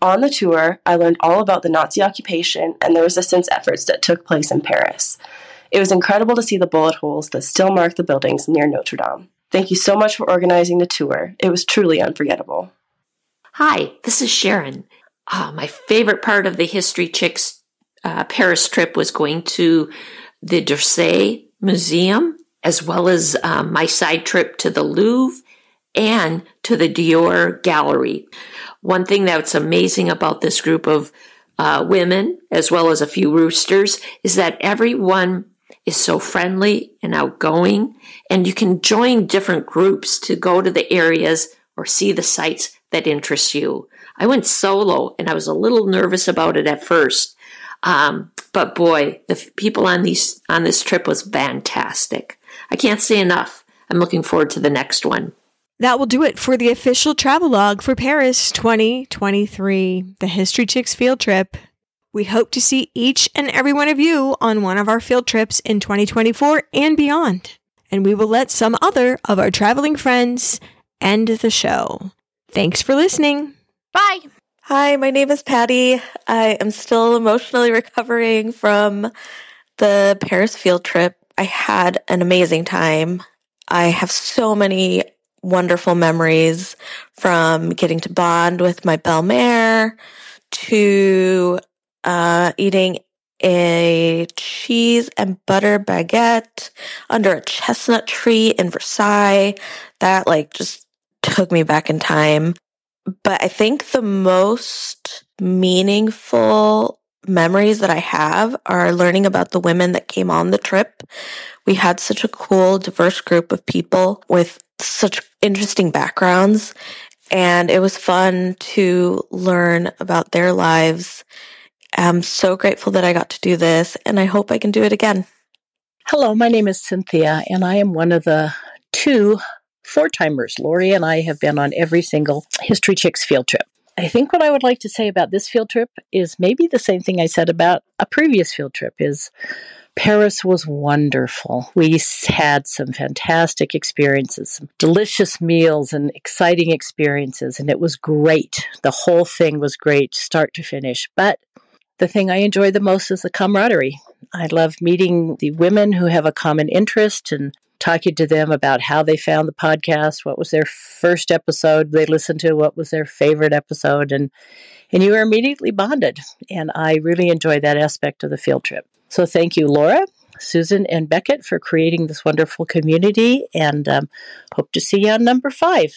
Speaker 33: On the tour, I learned all about the Nazi occupation and the resistance efforts that took place in Paris. It was incredible to see the bullet holes that still mark the buildings near Notre Dame. Thank you so much for organizing the tour. It was truly unforgettable.
Speaker 34: Hi, this is Sharon. Uh, my favorite part of the History Chicks
Speaker 35: uh, Paris trip was going to the d'Orsay Museum, as well as um, my side trip to the Louvre and to the Dior Gallery. One thing that's amazing about this group of uh, women, as well as a few roosters, is that everyone is so friendly and outgoing, and you can join different groups to go to the areas or see the sites that interest you. I went solo and I was a little nervous about it at first. Um, but boy, the f- people on these on this trip was fantastic. I can't say enough. I'm looking forward to the next one.
Speaker 2: That will do it for the official travelogue for Paris 2023, the History Chicks field trip. We hope to see each and every one of you on one of our field trips in 2024 and beyond. And we will let some other of our traveling friends end the show. Thanks for listening.
Speaker 3: Bye.
Speaker 36: Hi, my name is Patty. I am still emotionally recovering from the Paris field trip. I had an amazing time. I have so many wonderful memories from getting to bond with my belle mère to uh, eating a cheese and butter baguette under a chestnut tree in Versailles. That like just took me back in time. But I think the most meaningful memories that I have are learning about the women that came on the trip. We had such a cool, diverse group of people with such interesting backgrounds. And it was fun to learn about their lives. I'm so grateful that I got to do this, and I hope I can do it again.
Speaker 37: Hello, my name is Cynthia, and I am one of the two four timers. Lori and I have been on every single History Chicks field trip. I think what I would like to say about this field trip is maybe the same thing I said about a previous field trip is Paris was wonderful. We had some fantastic experiences, some delicious meals and exciting experiences, and it was great. The whole thing was great, start to finish. But the thing I enjoy the most is the camaraderie. I love meeting the women who have a common interest and talking to them about how they found the podcast, what was their first episode they listened to, what was their favorite episode, and and you were immediately bonded. And I really enjoy that aspect of the field trip. So thank you, Laura, Susan, and Beckett for creating this wonderful community, and um, hope to see you on number five.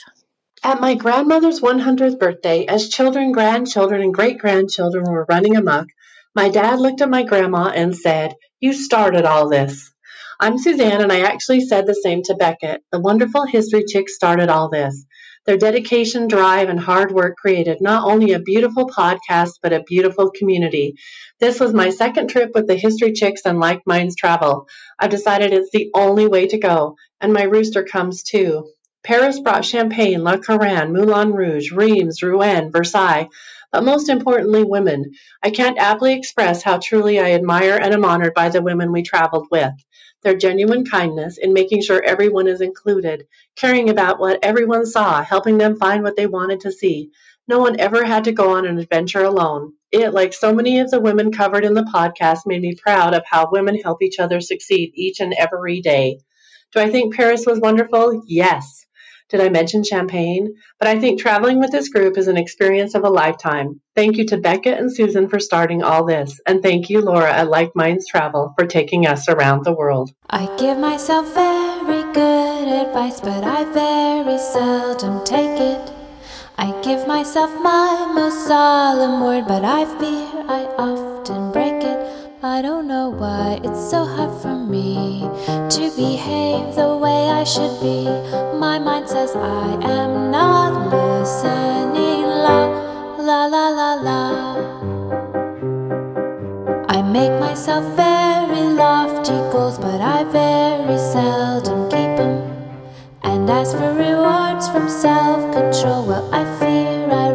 Speaker 38: At my grandmother's 100th birthday, as children, grandchildren, and great grandchildren were running amok, my dad looked at my grandma and said, You started all this. I'm Suzanne, and I actually said the same to Beckett. The wonderful history chicks started all this. Their dedication, drive, and hard work created not only a beautiful podcast, but a beautiful community. This was my second trip with the History Chicks and Like Minds Travel. I've decided it's the only way to go, and my rooster comes too. Paris brought champagne, La Couronne, Moulin Rouge, Reims, Rouen, Versailles, but most importantly, women. I can't aptly express how truly I admire and am honored by the women we traveled with their genuine kindness in making sure everyone is included, caring about what everyone saw, helping them find what they wanted to see. No one ever had to go on an adventure alone. It, like so many of the women covered in the podcast, made me proud of how women help each other succeed each and every day. Do I think Paris was wonderful? Yes. Did I mention champagne? But I think traveling with this group is an experience of a lifetime. Thank you to Beckett and Susan for starting all this. And thank you, Laura at Like Minds Travel, for taking us around the world.
Speaker 39: I give myself very good advice, but I very seldom take it. I give myself my most solemn word, but I fear I often. I don't know why it's so hard for me to behave the way I should be. My mind says I am not listening. La la la la la. I make myself very lofty goals, but I very seldom keep them. And as for rewards from self control, well, I fear I.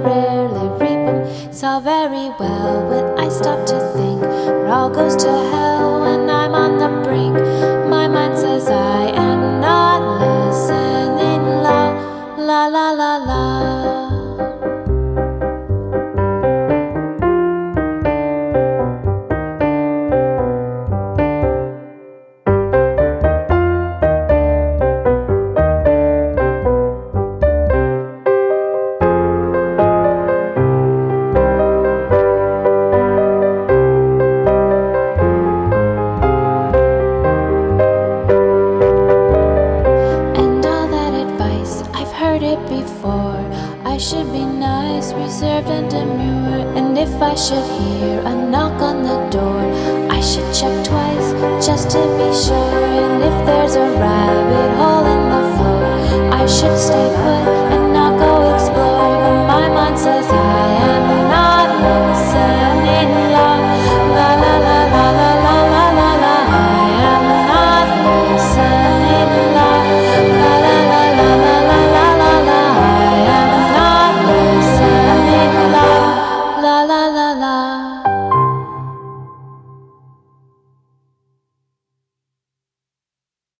Speaker 39: It's all very well when I stop to think. It all goes to hell when I'm on the brink. My mind says I am not listening. La la la la la. I should hear a knock on the door, I should check twice just to be sure. And if there's a rabbit hole in the floor, I should